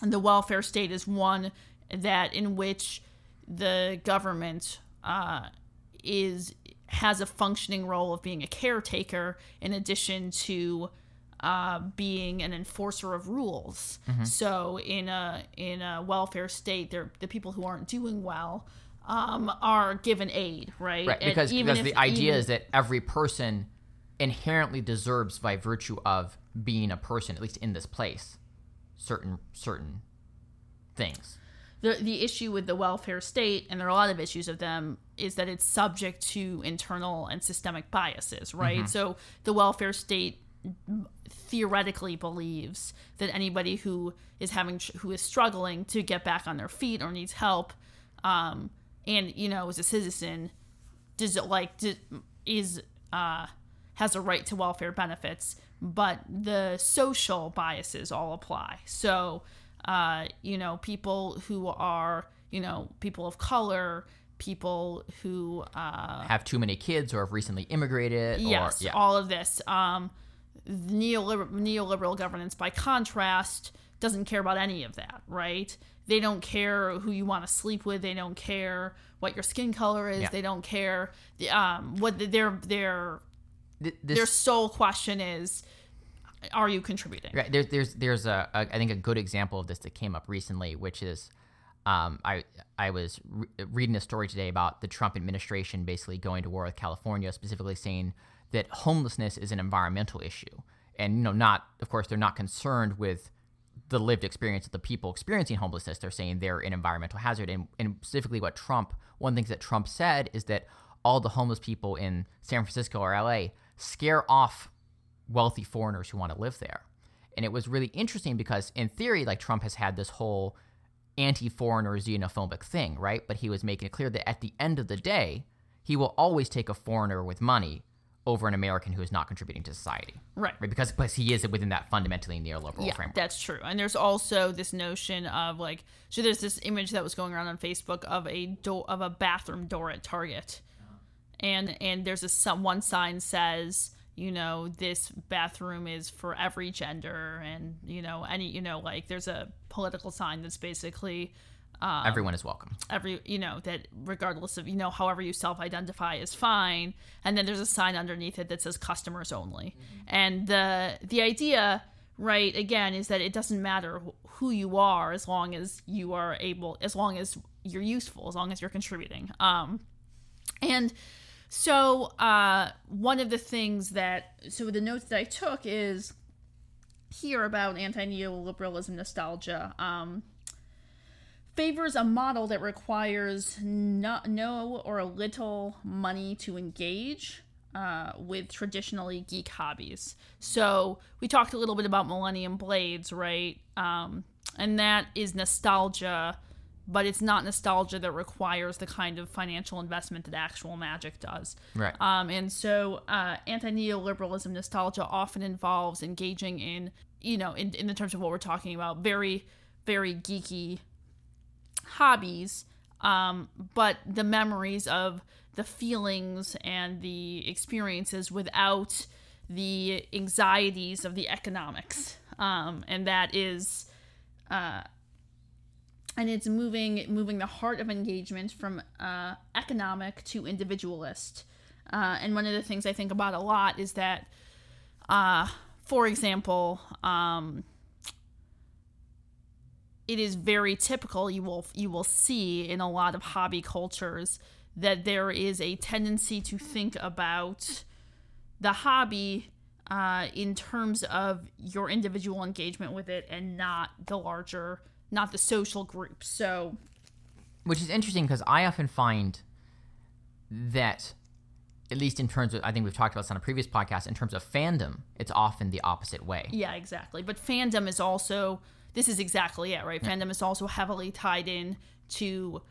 the welfare state is one that in which the government uh, is has a functioning role of being a caretaker in addition to uh, being an enforcer of rules. So in a in a welfare state, they're, the people who aren't doing well um, are given aid, right? Right. And Because, even because if- the idea even- is that every person inherently deserves by virtue of being a person, at least in this place, certain certain things. the the issue with the welfare state, and there are a lot of issues of them, is that it's subject to internal and systemic biases, right? So the welfare state theoretically believes that anybody who is having who is struggling to get back on their feet or needs help, um, and you know, as a citizen, does it like is uh, has a right to welfare benefits, but the social biases all apply. So, uh, you know, people who are you know people of color, people who uh, Have too many kids or have recently immigrated. yes, Or, yeah. all of this. Um, neoliberal, neoliberal governance, by contrast, doesn't care about any of that, right? They don't care who you want to sleep with. They don't care what your skin color is. Yeah. They don't care the, um, what the, their their Th- this, their sole question is, are you contributing? Right. There's there's there's a, a I think a good example of this that came up recently, which is um, I I was re- reading a story today about the Trump administration basically going to war with California, specifically saying that homelessness is an environmental issue, and you know not of course they're not concerned with the lived experience of the people experiencing homelessness. They're saying they're an environmental hazard, and, and specifically what Trump one of the things that Trump said is that all the homeless people in San Francisco or LA scare off wealthy foreigners who want to live there. And it was really interesting because, in theory, like Trump has had this whole anti foreigner xenophobic thing, right? But he was making it clear that at the end of the day, he will always take a foreigner with money over an American who is not contributing to society. Right. Right? Because, because he is within that fundamentally neoliberal Yeah, framework. that's true. And there's also this notion of like, so there's this image that was going around on Facebook of a door of a bathroom door at Target, and and there's a some one sign says, you know, this bathroom is for every gender, and you know, any you know, like there's a political sign that's basically Everyone is welcome. every you know that regardless of you know however you self-identify is fine. And then there's a sign underneath it that says customers only. And the the idea right again is that it doesn't matter who you are as long as you are able as long as you're useful as long as you're contributing. Um and so uh one of the things that so the notes that i took is here about anti-neoliberalism nostalgia. Um favors a model that requires no, no or a little money to engage uh, with traditionally geek hobbies. So we talked a little bit about Millennium Blades, right? Um, and that is nostalgia, but it's not nostalgia that requires the kind of financial investment that actual magic does. Right. Um, and so uh, anti neoliberalism nostalgia often involves engaging in, you know, in, in the terms of what we're talking about, very, very geeky hobbies, um, but the memories of the feelings and the experiences without the anxieties of the economics. Um, and that is, uh, and it's moving moving the heart of engagement from uh, economic to individualist. Uh, and one of the things I think about a lot is that, uh, for example, um, it is very typical you will you will see in a lot of hobby cultures that there is a tendency to think about the hobby uh, in terms of your individual engagement with it and not the larger not the social group so Which is interesting because I often find that, at least in terms of, I think we've talked about this on a previous podcast, in terms of fandom, it's often the opposite way. yeah exactly but fandom is also this is exactly it right? Fandom is also heavily tied in to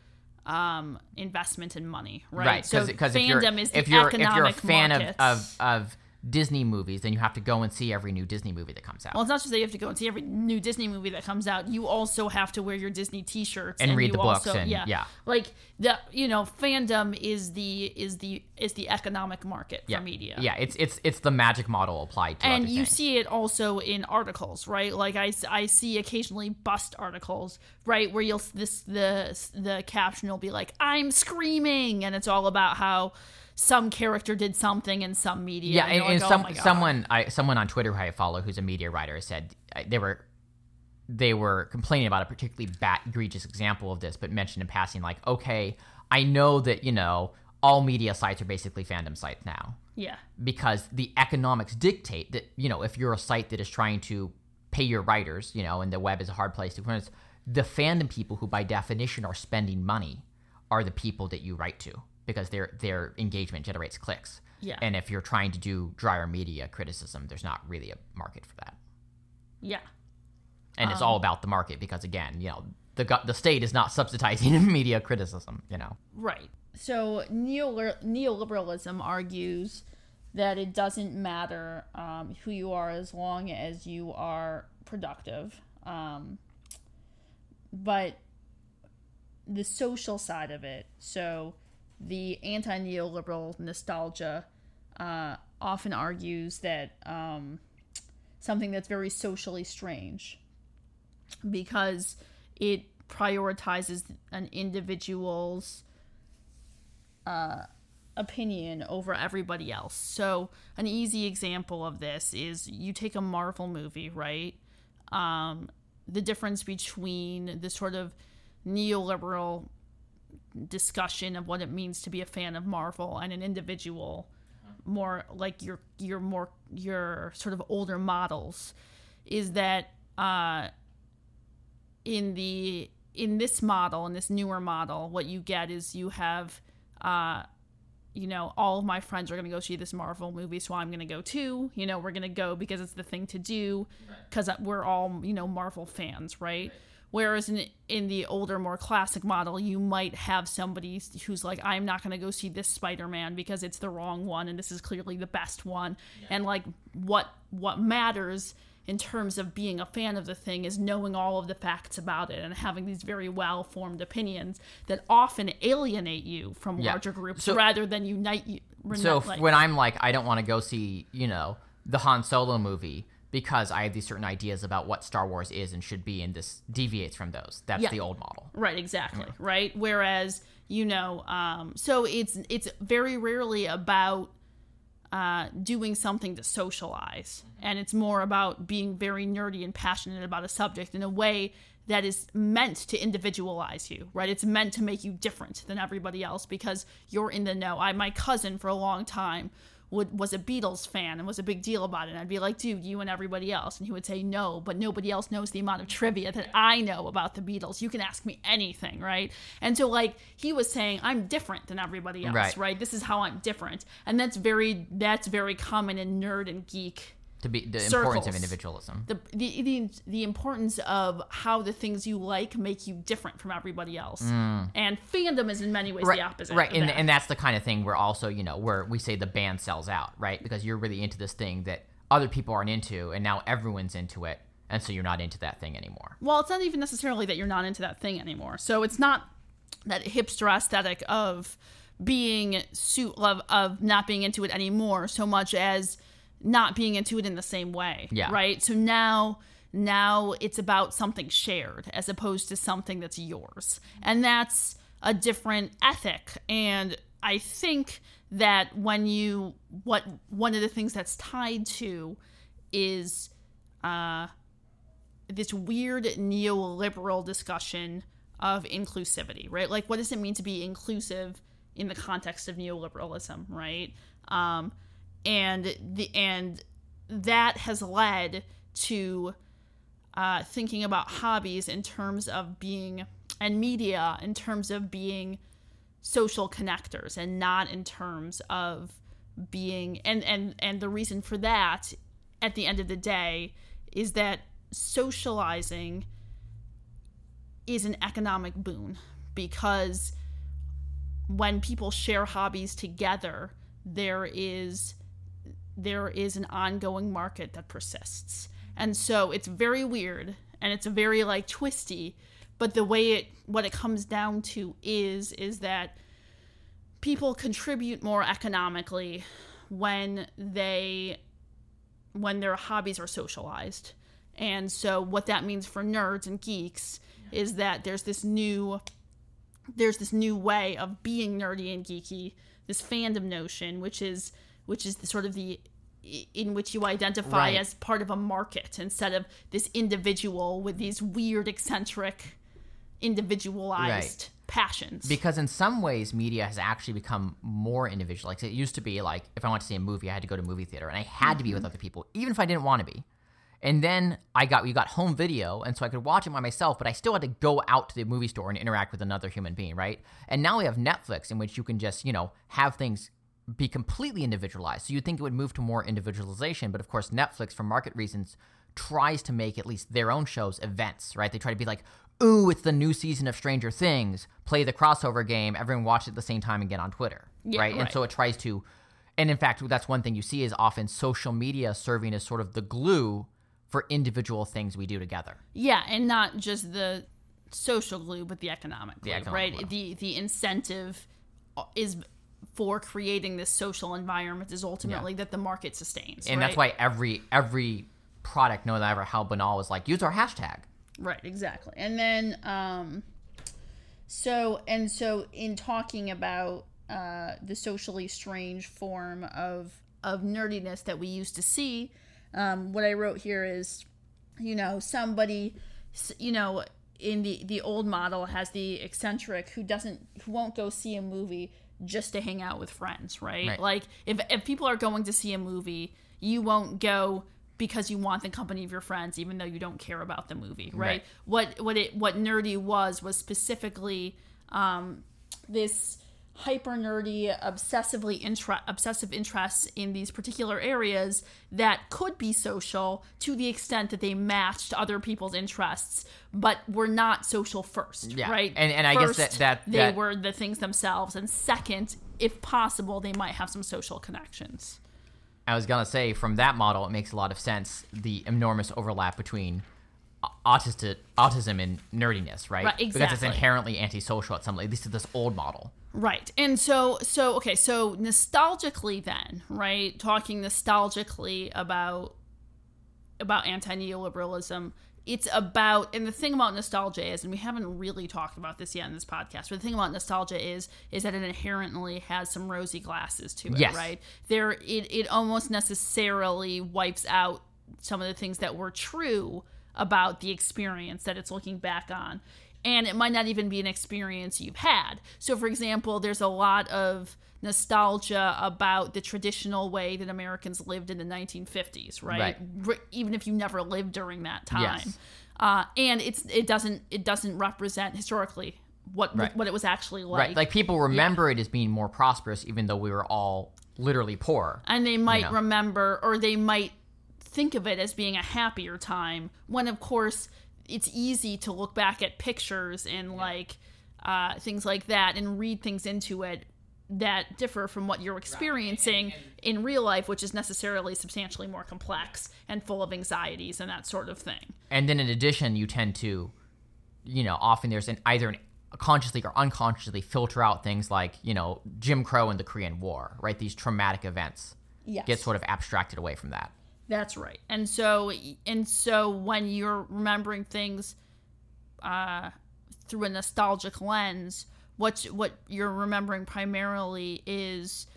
um investment and money right, Right, so fandom if you're is the if you're if economic you're a fan of, of of Disney movies, then you have to go and see every new Disney movie that comes out Well, it's not just that you have to go and see every new Disney movie that comes out. You also have to wear your Disney T-shirts And read you the books Also, and- yeah, yeah. like the you know fandom is the is the is the economic market yeah. for media. Yeah, it's it's it's the magic model applied to and you things. see it also in articles, right? Like I, I see occasionally bust articles, right, where you'll this the the caption will be like "I'm screaming," and it's all about how some character did something in some media. Yeah, and, and, and like, oh some God. someone I someone on Twitter who I follow who's a media writer said uh, they were they were complaining about a particularly bad egregious example of this, but mentioned in passing like, okay, I know that you know all media sites are basically fandom sites now yeah, because the economics dictate that you know if you're a site that is trying to pay your writers, you know, and the web is a hard place to the fandom people who by definition are spending money are the people that you write to because their their engagement generates clicks. Yeah. And if you're trying to do drier media criticism, there's not really a market for that. yeah. And it's Um, all about the market because again, you know, the the state is not subsidizing media criticism, you know. Right. So neoliber- neoliberalism argues that it doesn't matter um, who you are as long as you are productive. Um, but the social side of it, so the anti neoliberal nostalgia uh, often argues that um, something that's very socially strange because it prioritizes an individual's uh, opinion over everybody else. So, an easy example of this is you take a Marvel movie, right? Um, the difference between the sort of neoliberal discussion of what it means to be a fan of Marvel and an individual more like your your more your sort of older models is that uh in the in this model in this newer model what you get is you have uh you know all of my friends are going to go see this marvel movie so i'm going to go too. You know we're going to go because it's the thing to do because we're all you know marvel fans right, whereas in in the older more classic model you might have somebody who's like i'm not going to go see this spider-man because it's the wrong one and this is clearly the best one and like what what matters in terms of being a fan of the thing is knowing all of the facts about it and having these very well formed opinions that often alienate you from Yeah. larger groups So- rather than unite you. So like- when I'm like, I don't want to go see, you know, the Han Solo movie because I have these certain ideas about what Star Wars is and should be, and this deviates from those. That's Yeah. the old model. Right, exactly. Right. Whereas, you know, um, so it's it's very rarely about uh, doing something to socialize, and it's more about being very nerdy and passionate about a subject in a way that is meant to individualize you. Right. It's meant to make you different than everybody else because you're in the know. I my cousin for a long time would was a Beatles fan and was a big deal about it. And I'd be like, dude, you and everybody else. And he would say, no, but nobody else knows the amount of trivia that I know about the Beatles. You can ask me anything, right? And so, like, he was saying, I'm different than everybody else, Right. right? This is how I'm different. And that's very that's very common in nerd and geek To be the importance of individualism. the, the the the importance of how the things you like make you different from everybody else. Mm. And fandom is in many ways right, the opposite. right, of and that. and that's the kind of thing where also you know where we say the band sells out, right? Because you're really into this thing that other people aren't into, and now everyone's into it, and so you're not into that thing anymore. well, it's not even necessarily that you're not into that thing anymore. So it's not that hipster aesthetic of being suit of, of not being into it anymore so much as not being into it in the same way. Yeah. Right. So now now it's about something shared as opposed to something that's yours. And that's a different ethic. And I think that when you what one of the things that's tied to is uh this weird neoliberal discussion of inclusivity, right? Like, what does it mean to be inclusive in the context of neoliberalism, right? Um, and the and that has led to uh, thinking about hobbies in terms of being and media in terms of being social connectors and not in terms of being and and and the reason for that at the end of the day is that socializing is an economic boon. Because when people share hobbies together there is there is an ongoing market that persists. And so it's very weird and it's very like twisty but the way it what it comes down to is is that people contribute more economically when they when their hobbies are socialized. And so what that means for nerds and geeks is that there's this new there's this new way of being nerdy and geeky this fandom notion which is which is the sort of the in which you identify Right. as part of a market instead of this individual with these weird eccentric individualized passions. Because in some ways media has actually become more individual. Like it used to be like if i want to see a movie i had to go to a movie theater and i had to be with mm-hmm. other people even if i didn't want to be. And then i got we got home video and so i could watch it by myself but i still had to go out to the movie store and interact with another human being right? And now we have netflix in which you can just you know have things be completely individualized so you'd think it would move to more individualization but of course netflix for market reasons tries to make at least their own shows events, right? They try to be like, ooh, it's the new season of Stranger Things. Play the crossover game. Everyone watch it at the same time and get on Twitter, Yeah, right? And so it tries to, and in fact, that's one thing you see is often social media serving as sort of the glue for individual things we do together. Yeah, and not just the social glue, but the economic glue, economic right? glue. The the incentive is for creating this social environment is ultimately that the market sustains, And that's why every every product, no matter how banal, is like use our hashtag. Right, exactly. And then um so and so in talking about uh the socially strange form of of nerdiness that we used to see, um what I wrote here is you know, somebody you know in the the old model has the eccentric who doesn't who won't go see a movie just to hang out with friends, right? Right. Like if if people are going to see a movie, you won't go because you want the company of your friends even though you don't care about the movie, right? Right. What what it what nerdy was was specifically um this hyper nerdy obsessively intra- obsessive interests in these particular areas that could be social to the extent that they matched other people's interests but were not social first Yeah. right And- and I guess that- First, that- they that- were the things themselves and second if possible they might have some social connections I was gonna say from that model, it makes a lot of sense the enormous overlap between autistic autism and nerdiness, right? Right, Because it's inherently antisocial at some, level. at least to this old model. Right. And so so okay, so nostalgically then, right? Talking nostalgically about about anti-neoliberalism, it's about and the thing about nostalgia is and we haven't really talked about this yet in this podcast, but the thing about nostalgia is is that it inherently has some rosy glasses to it, Yes. right? There it it almost necessarily wipes out some of the things that were true about the experience that it's looking back on. And it might not even be an experience you've had. So, for example, there's a lot of nostalgia about the traditional way that Americans lived in the 1950s, right? Right. Even if you never lived during that time. Yes. Uh, and it's it doesn't it doesn't represent historically what Right. what it was actually like. Right. Like people remember it as being more prosperous, even though we were all literally poor. and they might know. remember or they might think of it as being a happier time when of course it's easy to look back at pictures and like uh, things like that and read things into it that differ from what you're experiencing in real life which is necessarily substantially more complex and full of anxieties and that sort of thing And then in addition, you tend to, you know, often there's an either an consciously or unconsciously filter out things like, you know, Jim Crow and the Korean War, right? These traumatic events yes get sort of abstracted away from that. That's right. And so and so when you're remembering things uh, through a nostalgic lens, what's what you're remembering primarily is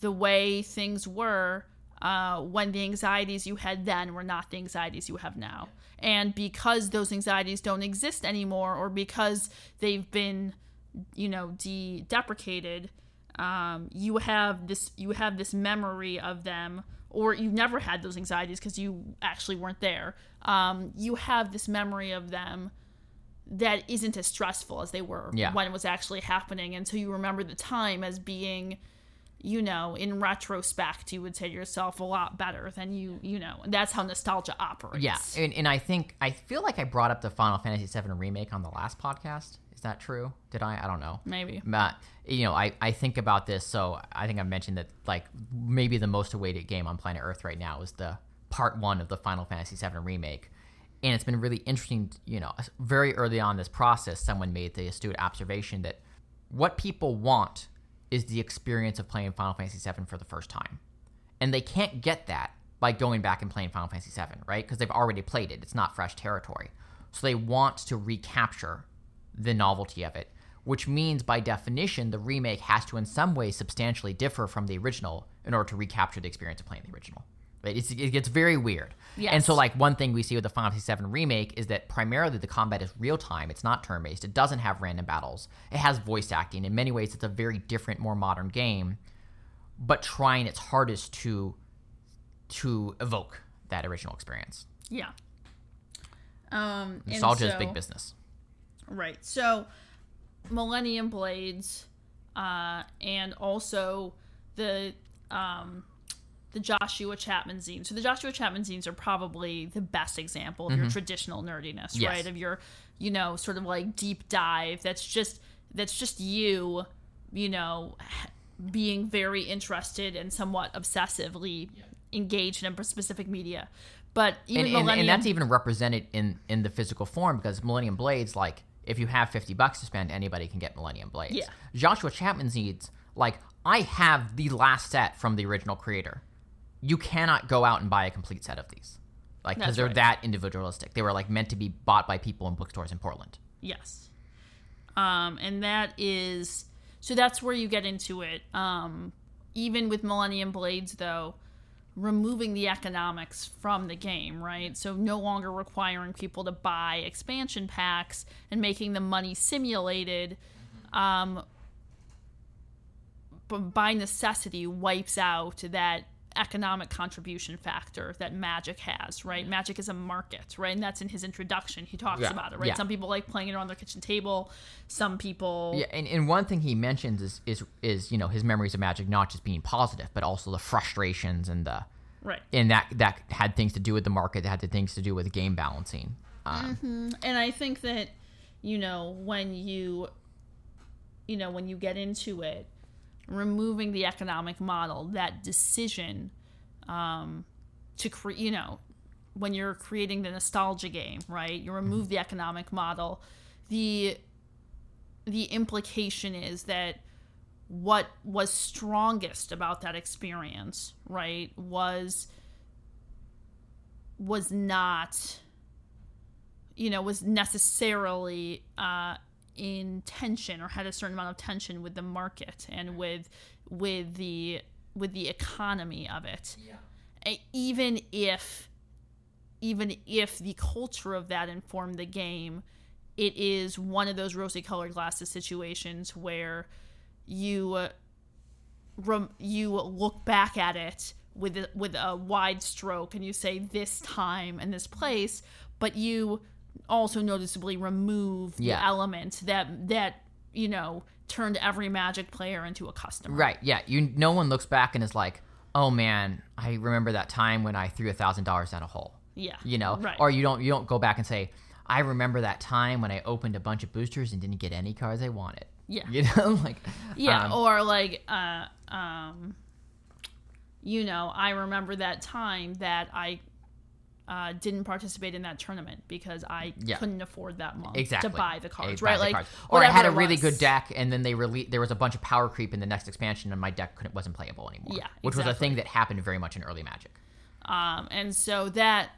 the way things were uh, when the anxieties you had then were not the anxieties you have now. And because those anxieties don't exist anymore, or because they've been, you know, de deprecated, um, you have this you have this memory of them, or you've never had those anxieties because you actually weren't there. Um, you have this memory of them that isn't as stressful as they were Yeah. when it was actually happening, and so you remember the time as being you know, in retrospect, you would say to yourself a lot better than you, you know, and that's how nostalgia operates. Yeah, and, and I think I feel like I brought up the Final Fantasy VII remake on the last podcast. Is that true? Did I? I don't know. Maybe. But you know, I, I think about this. So I think I mentioned that like maybe the most awaited game on planet Earth right now is the part one of the Final Fantasy VII remake, and it's been really interesting. You know, very early on this process, someone made the astute observation that what people want is the experience of playing Final Fantasy VII for the first time, and they can't get that by going back and playing Final Fantasy VII, right? Because they've already played it. It's not fresh territory. So they want to recapture the novelty of it, which means by definition, the remake has to in some way substantially differ from the original in order to recapture the experience of playing the original. Right? It's, it gets very weird. And so, like, one thing we see with the Final Fantasy VII remake is that primarily the combat is real time. It's not turn based. It doesn't have random battles. It has voice acting. In many ways, it's a very different, more modern game, but trying its hardest to to evoke that original experience. Yeah. Um, Nostalgia is big business. Right. So, Millennium Blades, uh, and also the um, the Joshua Chapman zines. So the Joshua Chapman zines are probably the best example of your traditional nerdiness, Mm-hmm. Yes. right? Of your, you know, sort of like deep dive. That's just that's just you, you know, being very interested and somewhat obsessively engaged in a specific media. But even and, and, Millennium, and that's even represented in in the physical form because Millennium Blades, like if you have fifty bucks to spend, anybody can get Millennium Blades. Yeah. Joshua Chapman's zines, like I have the last set from the original creator. You cannot go out and buy a complete set of these. like because they're right. that individualistic. They were like meant to be bought by people in bookstores in Portland. Yes. Um, and that is so that's where you get into it. Um, even with Millennium Blades, though, removing the economics from the game, right? So no longer requiring people to buy expansion packs and making the money simulated. Um, but by necessity wipes out that economic contribution factor that magic has right? Magic is a market right? And that's in his introduction. He talks Yeah, about it right? Yeah. some people like playing it on their kitchen table. Some people Yeah, and, and one thing he mentions is is is you know his memories of magic not just being positive, but also the frustrations and the right. and that that had things to do with the market, that had the things to do with game balancing. Um, and i think that you know when you you know when you get into it removing the economic model that decision um to create you know when you're creating the nostalgia game right? You remove the economic model. The the implication is that what was strongest about that experience right was was not you know was necessarily uh in tension or had a certain amount of tension with the market and with with the with the economy of it. E- even if even if the culture of that informed the game it is one of those rosy colored glasses situations where you uh, rem- you look back at it with a, with a wide stroke and you say this time and this place but you also noticeably remove the Yeah. element that that you know turned every magic player into a customer Right. Yeah. You. No one looks back and is like, "Oh man, I remember that time when I threw a thousand dollars down a hole." yeah You know. right Or you don't. You don't go back and say, "I remember that time when I opened a bunch of boosters and didn't get any cards I wanted." yeah You know, like. Yeah, um, or like, uh, um, you know, I remember that time that I uh, didn't participate in that tournament because I Yeah. couldn't afford that month Exactly. to buy the cards, right? the Like, cards. or I had a really good deck, and then they released. There was a bunch of power creep in the next expansion, and my deck couldn't wasn't playable anymore. Yeah, which was a thing that happened very much in early Magic. Um, and so that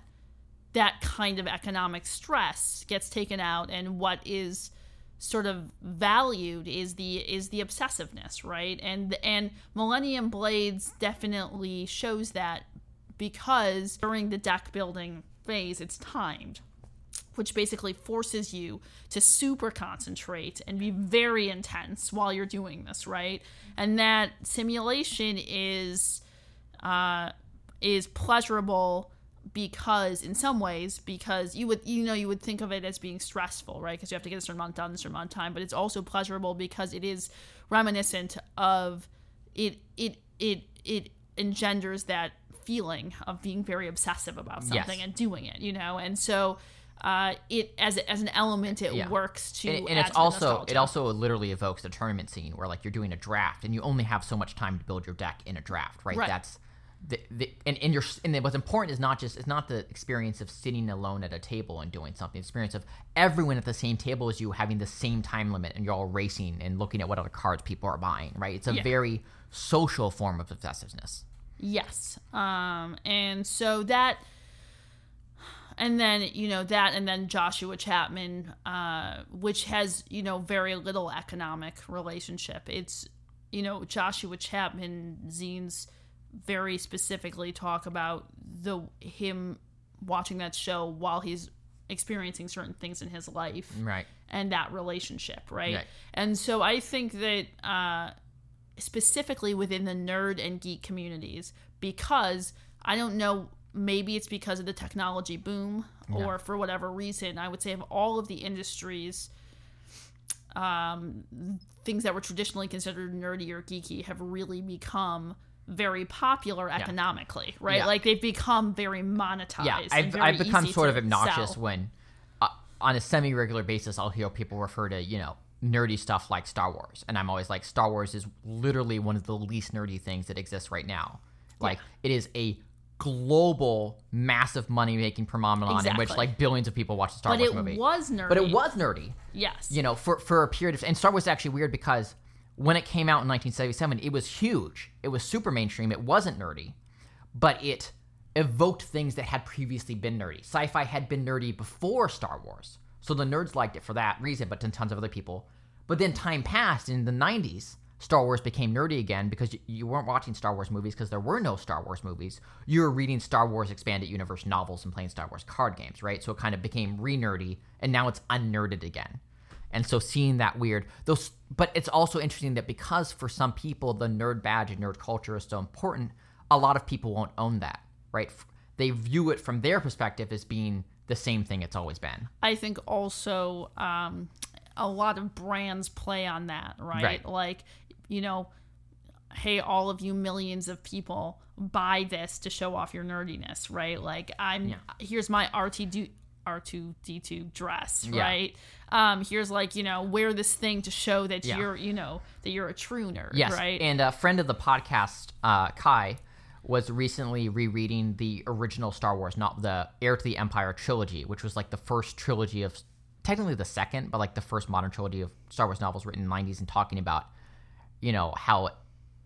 that kind of economic stress gets taken out, and what is sort of valued is the is the obsessiveness, right? And and Millennium Blades definitely shows that because during the deck building phase, it's timed. Which basically forces you to super concentrate and be very intense while you're doing this, right? And that simulation is uh, is pleasurable because in some ways because you would you know you would think of it as being stressful right because you have to get a certain amount done a certain amount of time but it's also pleasurable because it is reminiscent of it it it it engenders that feeling of being very obsessive about Yes. something and doing it you know and so uh, it as as an element it Yeah. works to and, and it's also nostalgia. it also literally evokes the tournament scene where like you're doing a draft and you only have so much time to build your deck in a draft right, Right. that's the, the and, and you're and what's important is not just it's not the experience of sitting alone at a table and doing something the experience of everyone at the same table as you having the same time limit and you're all racing and looking at what other cards people are buying right it's a Yeah. very social form of obsessiveness Yes. Um, and so that, and then, you know, that, and then Joshua Chapman, uh, which has, you know, very little economic relationship. It's, you know, Joshua Chapman zines very specifically talk about the him watching that show while he's experiencing certain things in his life right and that relationship, right? Right. And so I think that uh, specifically within the nerd and geek communities, because I don't know, maybe it's because of the technology boom or for whatever reason, I would say of all of the industries, um, things that were traditionally considered nerdy or geeky have really become very popular economically, right? Yeah. Like they've become very monetized. yeah I've, I've become sort of obnoxious sell. when uh, on a semi-regular basis i'll hear people refer to you know nerdy stuff like star wars and i'm always like star wars is literally one of the least nerdy things that exists right now like it is a global massive money making phenomenon in which like billions of people watch the star But wars movie. But it was nerdy. but it was nerdy Yes. you know, for for a period of and Star Wars is actually weird because when it came out in 1977, it was huge. It was super mainstream. It wasn't nerdy, but it evoked things that had previously been nerdy. Sci-fi had been nerdy before Star Wars, so the nerds liked it for that reason, but then tons of other people. But then time passed in the 90s, Star Wars became nerdy again because you weren't watching Star Wars movies because there were no Star Wars movies. You were reading Star Wars expanded universe novels and playing Star Wars card games, right? So it kind of became re-nerdy and now it's unnerded again. And so seeing that weird, those but it's also interesting that because for some people the nerd badge and nerd culture is so important, a lot of people won't own that, right? They view it from their perspective as being the same thing it's always been. I think also um, a lot of brands play on that, right? Right. Like, you know, hey, all of you millions of people buy this to show off your nerdiness, right? Like, I'm Yeah. here's my RT R2D2 dress, Yeah. right? Um, here's like, you know, wear this thing to show that Yeah. you're, you know, that you're a true nerd, Yes, right? and a friend of the podcast, uh, Kai, was recently rereading the original Star Wars, not the Heir to the Empire trilogy, which was like the first trilogy of, technically the second, but like the first modern trilogy of Star Wars novels written in the '90s, and talking about, you know, how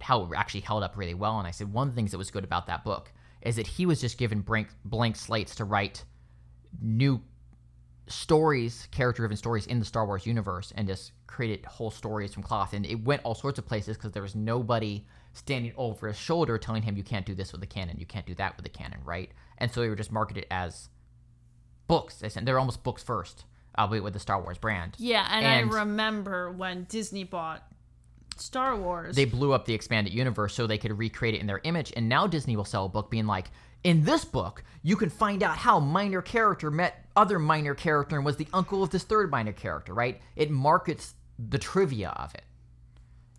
how it actually held up really well. And I said one of the things that was good about that book is that he was just given blank blank slates to write new stories, character driven stories in the Star Wars universe and just created whole stories from cloth. And it went all sorts of places because there was nobody standing over his shoulder telling him, you can't do this with the canon, you can't do that with the canon, right? And so they were just marketed as books. They said they're almost books first, uh, with the Star Wars brand. yeah, and, and- I remember when Disney bought Star Wars. They blew up the expanded universe so they could recreate it in their image. And now Disney will sell a book being like, in this book, you can find out how minor character met other minor character and was the uncle of this third minor character, right? It markets the trivia of it.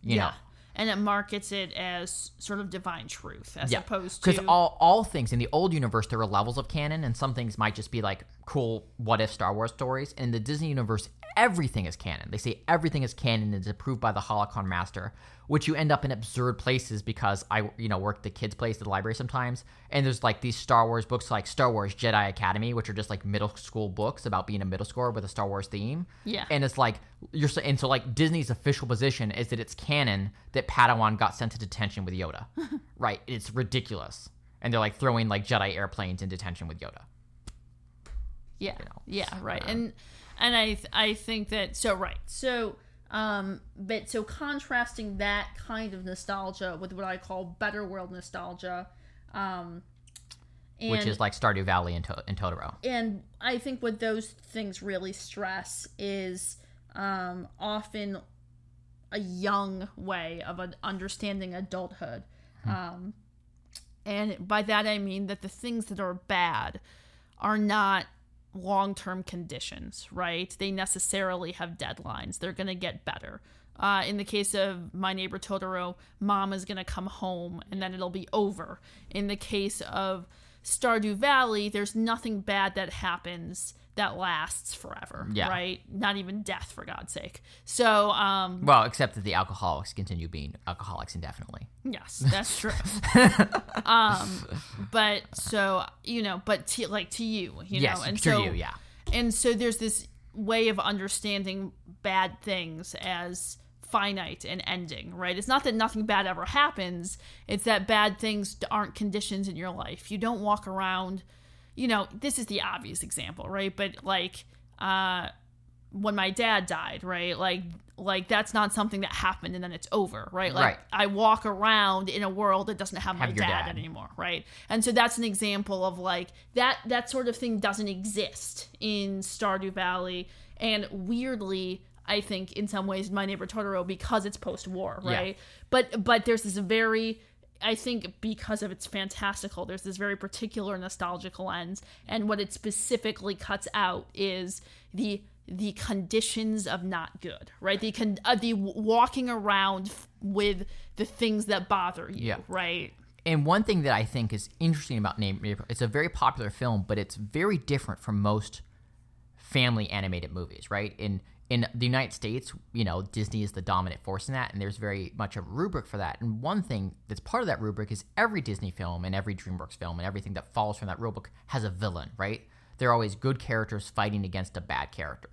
You know? And it markets it as sort of divine truth as Yeah, opposed to because all all things in the old universe there were levels of canon, and some things might just be like cool what if Star Wars stories. In the Disney universe, everything is canon. They say everything is canon and is approved by the Holocron Master, which you end up in absurd places because I you know work the kids' place the library sometimes, and there's like these Star Wars books like Star Wars Jedi Academy, which are just like middle school books about being a middle schooler with a Star Wars theme. Yeah. and it's like you're so, and so like Disney's official position is that it's canon that Padawan got sent to detention with Yoda. right. It's ridiculous. And they're like throwing like Jedi airplanes in detention with Yoda. Yeah. know, Yeah, right. Uh-huh. and and I th- I think that so right. So um but so contrasting that kind of nostalgia with what I call better world nostalgia um and which is like Stardew Valley and, to- and Totoro. and I think what those things really stress is um, often a young way of an understanding adulthood. Um, and by that I mean that the things that are bad are not long term conditions, right? They necessarily have deadlines. They're going to get better. Uh, in the case of My Neighbor Totoro, mom is going to come home and then it'll be over. In the case of Stardew Valley, there's nothing bad that happens that lasts forever, Yeah. right? Not even death, for God's sake. So, um, Well, except that the alcoholics continue being alcoholics indefinitely. Yes, that's true. um, but so you know, but to, like to you, you yes, know, and to so you, yeah. and so there's this way of understanding bad things as finite and ending, right? It's not that nothing bad ever happens; it's that bad things aren't conditions in your life. You don't walk around, you know. This is the obvious example, right? But like, uh, when my dad died, right? Like like that's not something that happened and then it's over, right? Like Right. I walk around in a world that doesn't have, my Have your dad, dad. anymore, right? And so that's an example of like that that sort of thing doesn't exist in Stardew Valley and weirdly I think in some ways my neighbor Totoro because it's post-war, right? Yeah. right? But but there's this very I think because of its fantastical, there's this very particular nostalgic lens, and what it specifically cuts out is the the conditions of not good, right? The con- uh, the walking around f- with the things that bother you, Yeah. right? And one thing that I think is interesting about Name it's a very popular film, but it's very different from most family animated movies, right? In in the United States, you know, Disney is the dominant force in that, and there's very much a rubric for that. And one thing that's part of that rubric is every Disney film and every DreamWorks film and everything that follows from that rubric has a villain, right? They're always good characters fighting against a bad character.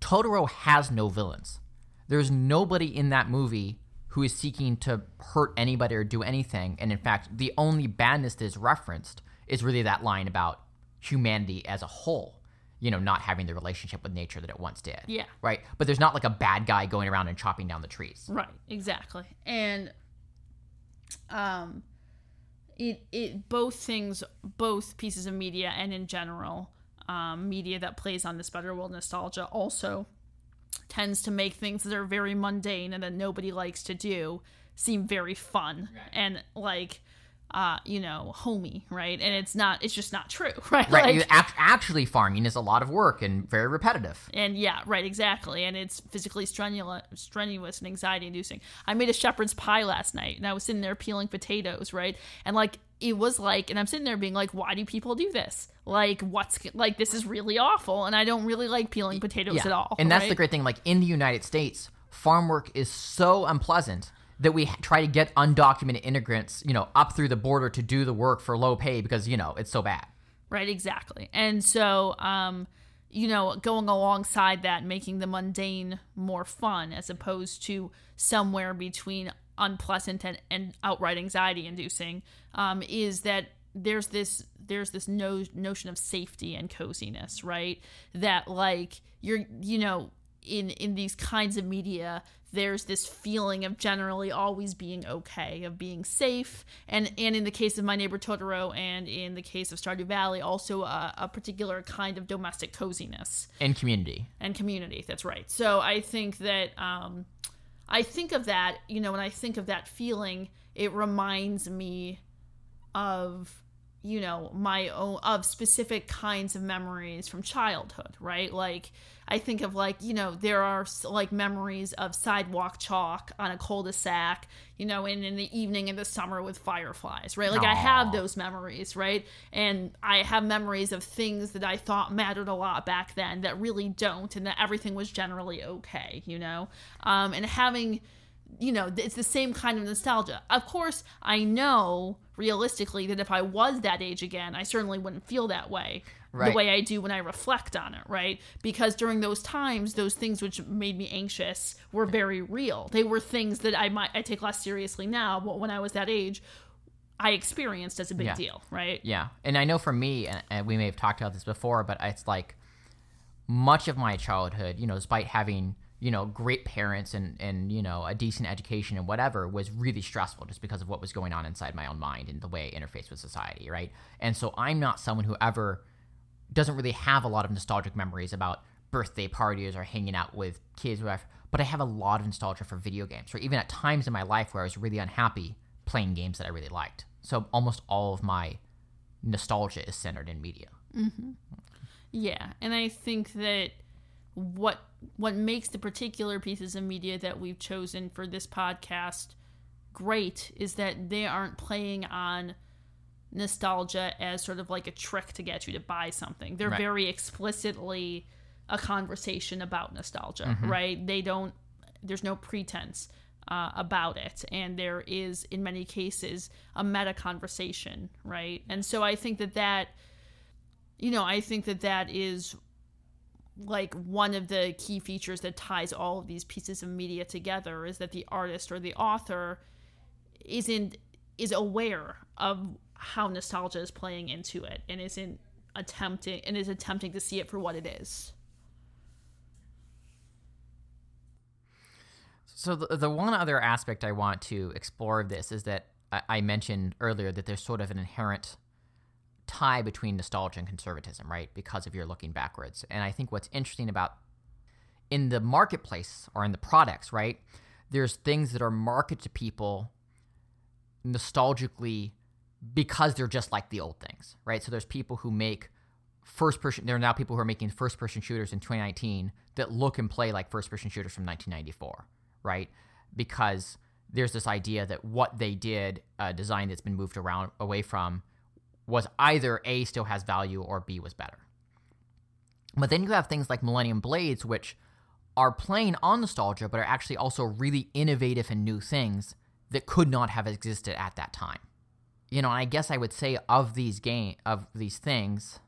Totoro has no villains. There's nobody in that movie who is seeking to hurt anybody or do anything. And in fact, the only badness that is referenced is really that line about humanity as a whole you know, not having the relationship with nature that it once did. Yeah. Right. But there's not like a bad guy going around and chopping down the trees. Right. Exactly. And um it it both things both pieces of media and in general um, media that plays on this better world nostalgia also tends to make things that are very mundane and that nobody likes to do seem very fun right. and like uh, you know, homey, right? And it's not, it's just not true, right? Right. Like, actually, farming is a lot of work and very repetitive. And yeah, right, exactly. And it's physically strenuous, strenuous and anxiety inducing. I made a shepherd's pie last night and I was sitting there peeling potatoes, right? And like, it was like, and I'm sitting there being like, why do people do this? Like, what's like, this is really awful. And I don't really like peeling potatoes yeah. at all. And that's right? the great thing. Like, in the United States, farm work is so unpleasant that we try to get undocumented immigrants, you know, up through the border to do the work for low pay because, you know, it's so bad. Right, exactly. And so, um, you know, going alongside that, making the mundane more fun as opposed to somewhere between unpleasant and, and outright anxiety inducing, um, is that there's this there's this no, notion of safety and coziness, right? That like you're you know in in these kinds of media there's this feeling of generally always being okay of being safe. And and in the case of my neighbor totoro and in the case of stardew valley also a, a particular kind of domestic coziness. And community. And community that's right. So i think that um i think of that you know when i think of that feeling it reminds me of you know my own of specific kinds of memories from childhood right? Like i think of like you know there are like memories of sidewalk chalk on a cul-de-sac you know and in the evening in the summer with fireflies right? Like Aww. i have those memories right? And i have memories of things that i thought mattered a lot back then that really don't and that everything was generally okay you know? Um and having you know, it's the same kind of nostalgia. Of course, I know realistically that if I was that age again, I certainly wouldn't feel that way. Right. The way I do when I reflect on it, right? Because during those times, those things which made me anxious were very real. They were things that I might I take less seriously now, but when I was that age, I experienced as a big yeah. deal, right? Yeah, and I know for me, and we may have talked about this before, but it's like much of my childhood, you know, despite having you know, great parents and and you know a decent education and whatever was really stressful just because of what was going on inside my own mind and the way I interface with society, right? And so I'm not someone who ever doesn't really have a lot of nostalgic memories about birthday parties or hanging out with kids whatever, but I have a lot of nostalgia for video games, or even at times in my life where I was really unhappy playing games that I really liked. So almost all of my nostalgia is centered in media. Mm-hmm. Yeah, and I think that what what makes the particular pieces of media that we've chosen for this podcast great is that they aren't playing on nostalgia as sort of like a trick to get you to buy something. They're right. very explicitly a conversation about nostalgia, mm-hmm. right? They don't there's no pretense uh, about it and there is in many cases a meta conversation right and so i think that that you know i think that that is like one of the key features that ties all of these pieces of media together is that the artist or the author isn't is aware of how nostalgia is playing into it and isn't attempting and is attempting to see it for what it is. So the, the one other aspect I want to explore of this is that I, I mentioned earlier that there's sort of an inherent tie between nostalgia and conservatism, right? Because of your looking backwards. And I think what's interesting about in the marketplace or in the products, right? There's things that are marketed to people nostalgically because they're just like the old things, right? So there's people who make first person there are now people who are making first person shooters in 2019 that look and play like first person shooters from 1994, right? Because there's this idea that what they did, a design that's been moved around away from was either A still has value or B was better. But then you have things like Millennium Blades, which are playing on nostalgia, but are actually also really innovative and new things that could not have existed at that time. You know, and I guess I would say of these game of these things,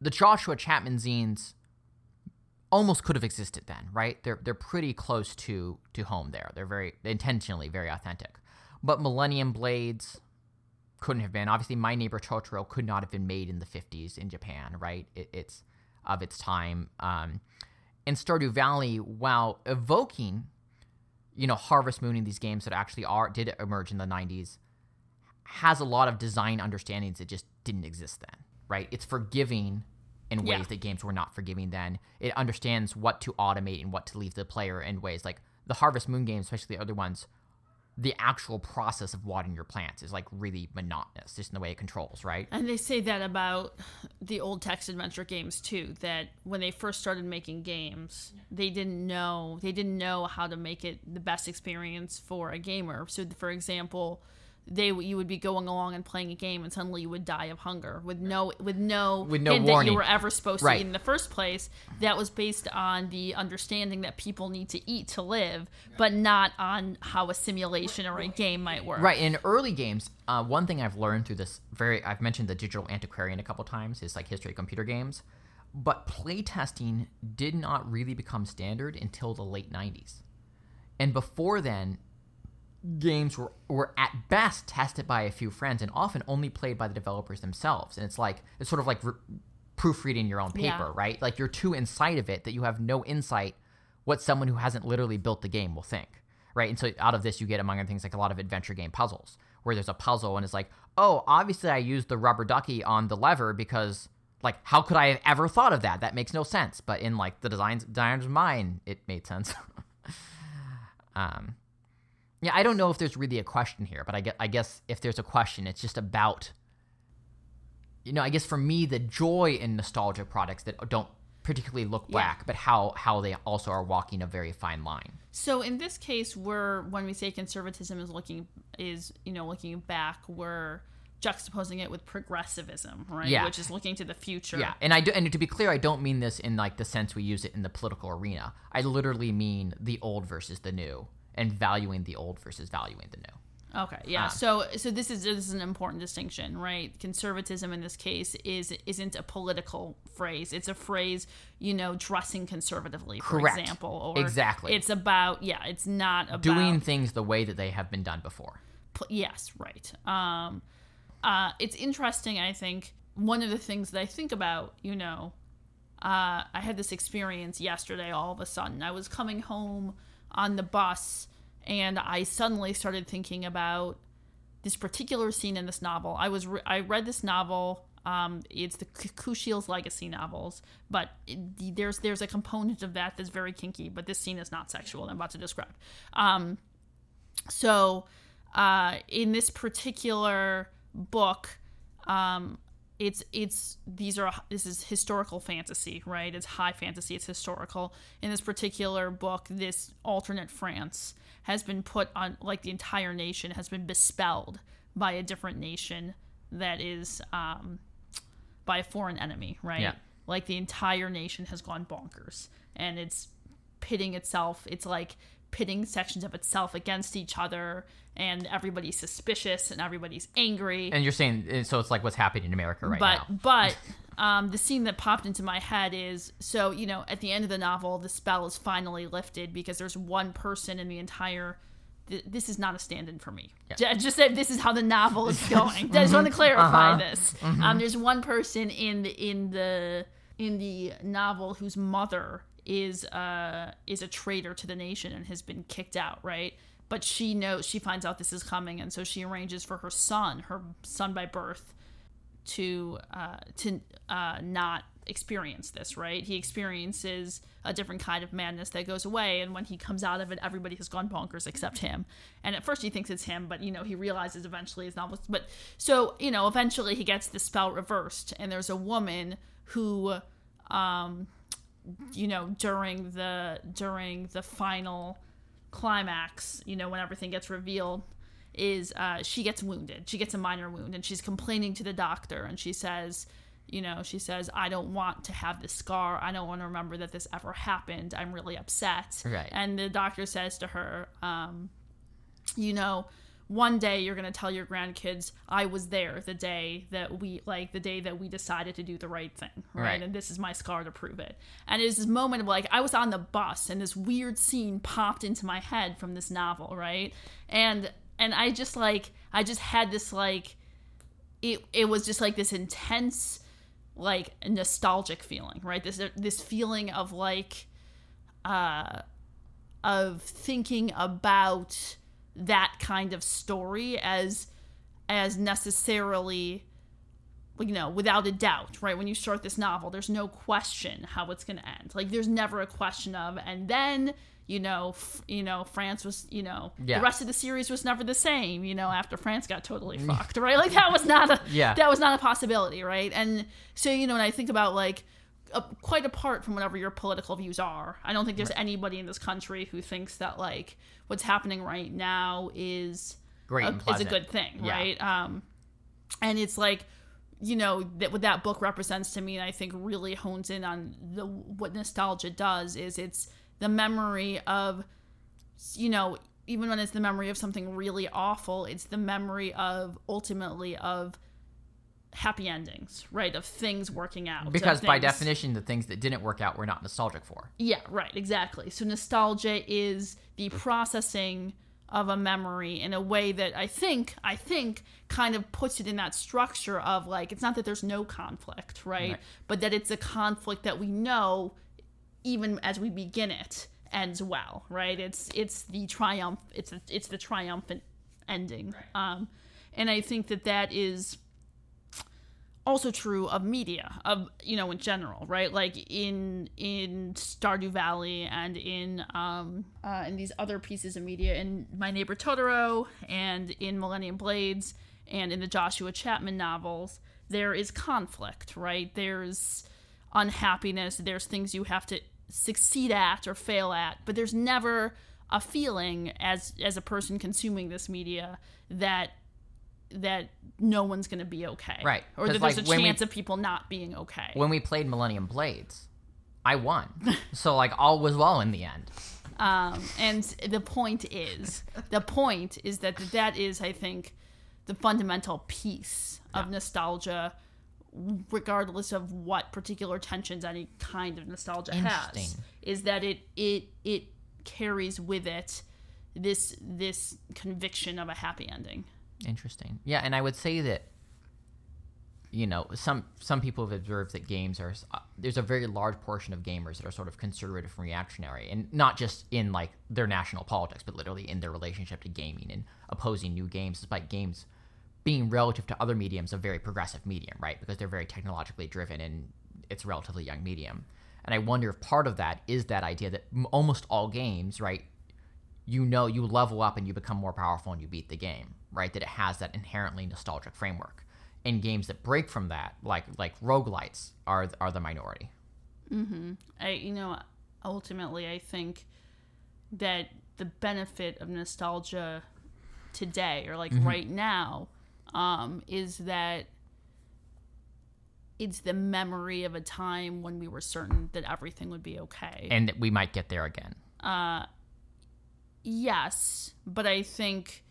the Joshua Chapman zines almost could have existed then, right? They're they're pretty close to to home there. They're very intentionally very authentic. But Millennium Blades, couldn't have been. Obviously, My Neighbor Totoro could not have been made in the 50s in Japan, right? It, it's of its time. Um, and Stardew Valley, while evoking, you know, Harvest Moon in these games that actually are did emerge in the 90s, has a lot of design understandings that just didn't exist then, right? It's forgiving in ways Yeah. that games were not forgiving then. It understands what to automate and what to leave the player in ways like the Harvest Moon games, especially the other ones. The actual process of watering your plants is like really monotonous, just in the way it controls, right? And they say that about the old text adventure games too. That when they first started making games, they didn't know they didn't know how to make it the best experience for a gamer. So, for example, they you would be going along and playing a game, and suddenly you would die of hunger with no with no With no hint that you were ever supposed Right. to eat in the first place. That was based on the understanding that people need to eat to live, but not on how a simulation or a game might work. Right. In early games, uh, one thing I've learned through this very, I've mentioned the digital antiquarian a couple times, is like history of computer games. But playtesting did not really become standard until the late 90s. And before then, games were, were at best tested by a few friends and often only played by the developers themselves. And it's like, it's sort of like re- proofreading your own paper, Yeah. right? Like you're too inside of it that you have no insight what someone who hasn't literally built the game will think, right? And so out of this, you get among other things like a lot of adventure game puzzles where there's a puzzle and it's like, oh, obviously I used the rubber ducky on the lever because like how could I have ever thought of that? That makes no sense. But in like the designs designer's mind, it made sense. um, yeah, I don't know if there's really a question here, but I guess, I guess if there's a question, it's just about you know, I guess for me, the joy in nostalgia products that don't particularly look Yeah. back, but how how they also are walking a very fine line. So in this case, we're when we say conservatism is looking is you know looking back, we're juxtaposing it with progressivism, right? Yeah. Which is looking to the future. Yeah, and I do, and to be clear, I don't mean this in like the sense we use it in the political arena. I literally mean the old versus the new, and valuing the old versus valuing the new. Okay. Yeah. so so this is this is an important distinction, right? Conservatism in this case is isn't a political phrase. It's a phrase, you know, dressing conservatively, for Correct. example. Or Exactly. It's about yeah. It's not about Doing things the way that they have been done before. pl- yes right um uh it's interesting i think one of the things that i think about you know uh i had this experience yesterday all of a sudden i was coming home on the bus and i suddenly started thinking about this particular scene in this novel i was re- i read this novel um, it's the Kushiel's legacy novels, but it, there's there's a component of that that's very kinky. But this scene is not sexual. I'm about to describe. Um, so uh, in this particular book um, it's it's these are this is historical fantasy right? It's high fantasy it's historical. In this particular book this alternate france has been put on like the entire nation has been bespelled by a different nation that is um, by a foreign enemy right? Yeah. like the entire nation has gone bonkers and it's pitting itself. It's like pitting sections of itself against each other and everybody's suspicious and everybody's angry And you're saying uh, so it's like what's happening in America right but now. but um, the scene that popped into my head is so you know at the end of the novel the spell is finally lifted because there's one person in the entire th- this is not a stand-in for me. J- Just that this is how the novel is going. I just want to clarify this. Um, there's one person in the in the in the novel whose mother is uh is a traitor to the nation and has been kicked out, right? But she knows she finds out this is coming, and so she arranges for her son, her son by birth, to uh, to uh, not experience this. Right? He experiences a different kind of madness that goes away, and when he comes out of it, everybody has gone bonkers except him. And at first, he thinks it's him, but you know, he realizes eventually it's not. But so you know, eventually, he gets the spell reversed, and there's a woman who, um, you know, during the during the final climax, you know, when everything gets revealed, is uh, she gets wounded. She gets a minor wound, and she's complaining to the doctor, and she says, you know, she says, I don't want to have this scar. I don't want to remember that this ever happened. I'm really upset. Right. And the doctor says to her, um, you know, one day you're going to tell your grandkids, I was there the day that we, like, the day that we decided to do the right thing. Right. Right. And this is my scar to prove it. And it's this moment of like, I was on the bus and this weird scene popped into my head from this novel. Right. And, and I just like, I just had this like, it it was just like this intense like nostalgic feeling, right? This this feeling of like uh of thinking about that kind of story as as necessarily you know without a doubt right? When you start this novel there's no question how it's going to end. Like there's never a question of and then you know f- you know france was you know Yeah. the rest of the series was never the same you know after france got totally fucked right? Like that was not a Yeah. that was not a possibility right? And so you know when i think about like uh, quite apart from whatever your political views are i don't think there's anybody in this country who thinks that like what's happening right now is Great a, is a good thing Yeah. right um and it's like you know that what that book represents to me and i think really hones in on the what nostalgia does is it's the memory of you know even when it's the memory of something really awful it's the memory of ultimately of happy endings right of things working out of Because by definition, the things that didn't work out we're not nostalgic for. yeah, right, exactly. So nostalgia is the processing of a memory in a way that I think I think kind of puts it in that structure of like it's not that there's no conflict, right? Right. But that it's a conflict that we know even as we begin it ends well, right? It's it's the triumph it's a, it's the triumphant ending. Um and I think that that is also true of media of you know in general right? Like in in stardew valley and in um uh, in these other pieces of media in my neighbor totoro and in millennium blades and in the joshua chapman novels there is conflict right? There's unhappiness there's things you have to succeed at or fail at but there's never a feeling as as a person consuming this media that that no one's going to be okay. Right. Or that there's like, a when we- chance of people not being okay. When we played Millennium Blades, I won. so like all was well in the end. Um, and the point is, the point is that that is, I think, the fundamental piece of Yeah. nostalgia, regardless of what particular tensions any kind of nostalgia has, is that it it it carries with it this this conviction of a happy ending. Interesting. Yeah, and I would say that you know some some people have observed that games are uh, there's a very large portion of gamers that are sort of conservative and reactionary, and not just in like their national politics, but literally in their relationship to gaming and opposing new games, despite games being relative to other mediums a very progressive medium, right? Because they're very technologically driven and it's a relatively young medium. And I wonder if part of that is that idea that almost all games, right, you know you level up and you become more powerful and you beat the game, right? That it has that inherently nostalgic framework. And games that break from that, like like roguelites, are are the minority. Mm-hmm. I you know ultimately I think that the benefit of nostalgia today or like right now um, is that it's the memory of a time when we were certain that everything would be okay. And that we might get there again. Uh, yes, but I think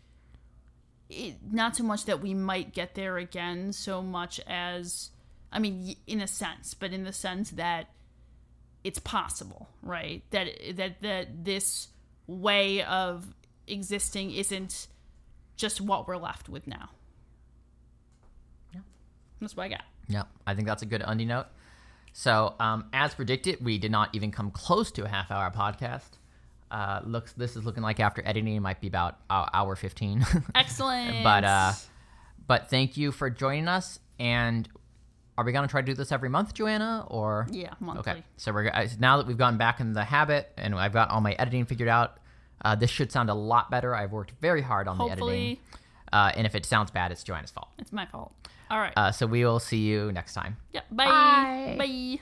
it, not so much that we might get there again, so much as, I mean, in a sense, but in the sense that it's possible, right? That that that this way of existing isn't just what we're left with now. Yeah. That's what I got. Yeah, I think that's a good undie note. So, um, as predicted, we did not even come close to a half hour podcast. Uh, looks this is looking like after editing it might be about uh, hour 15 Excellent. but uh but thank you for joining us and are we going to try to do this every month joanna or yeah, monthly. okay so we're uh, now that we've gotten back in the habit and i've got all my editing figured out uh, this should sound a lot better i've worked very hard on the editing Hopefully, uh, and if it sounds bad it's joanna's fault it's my fault. All right. uh, so we will see you next time yeah. Bye. bye. Bye.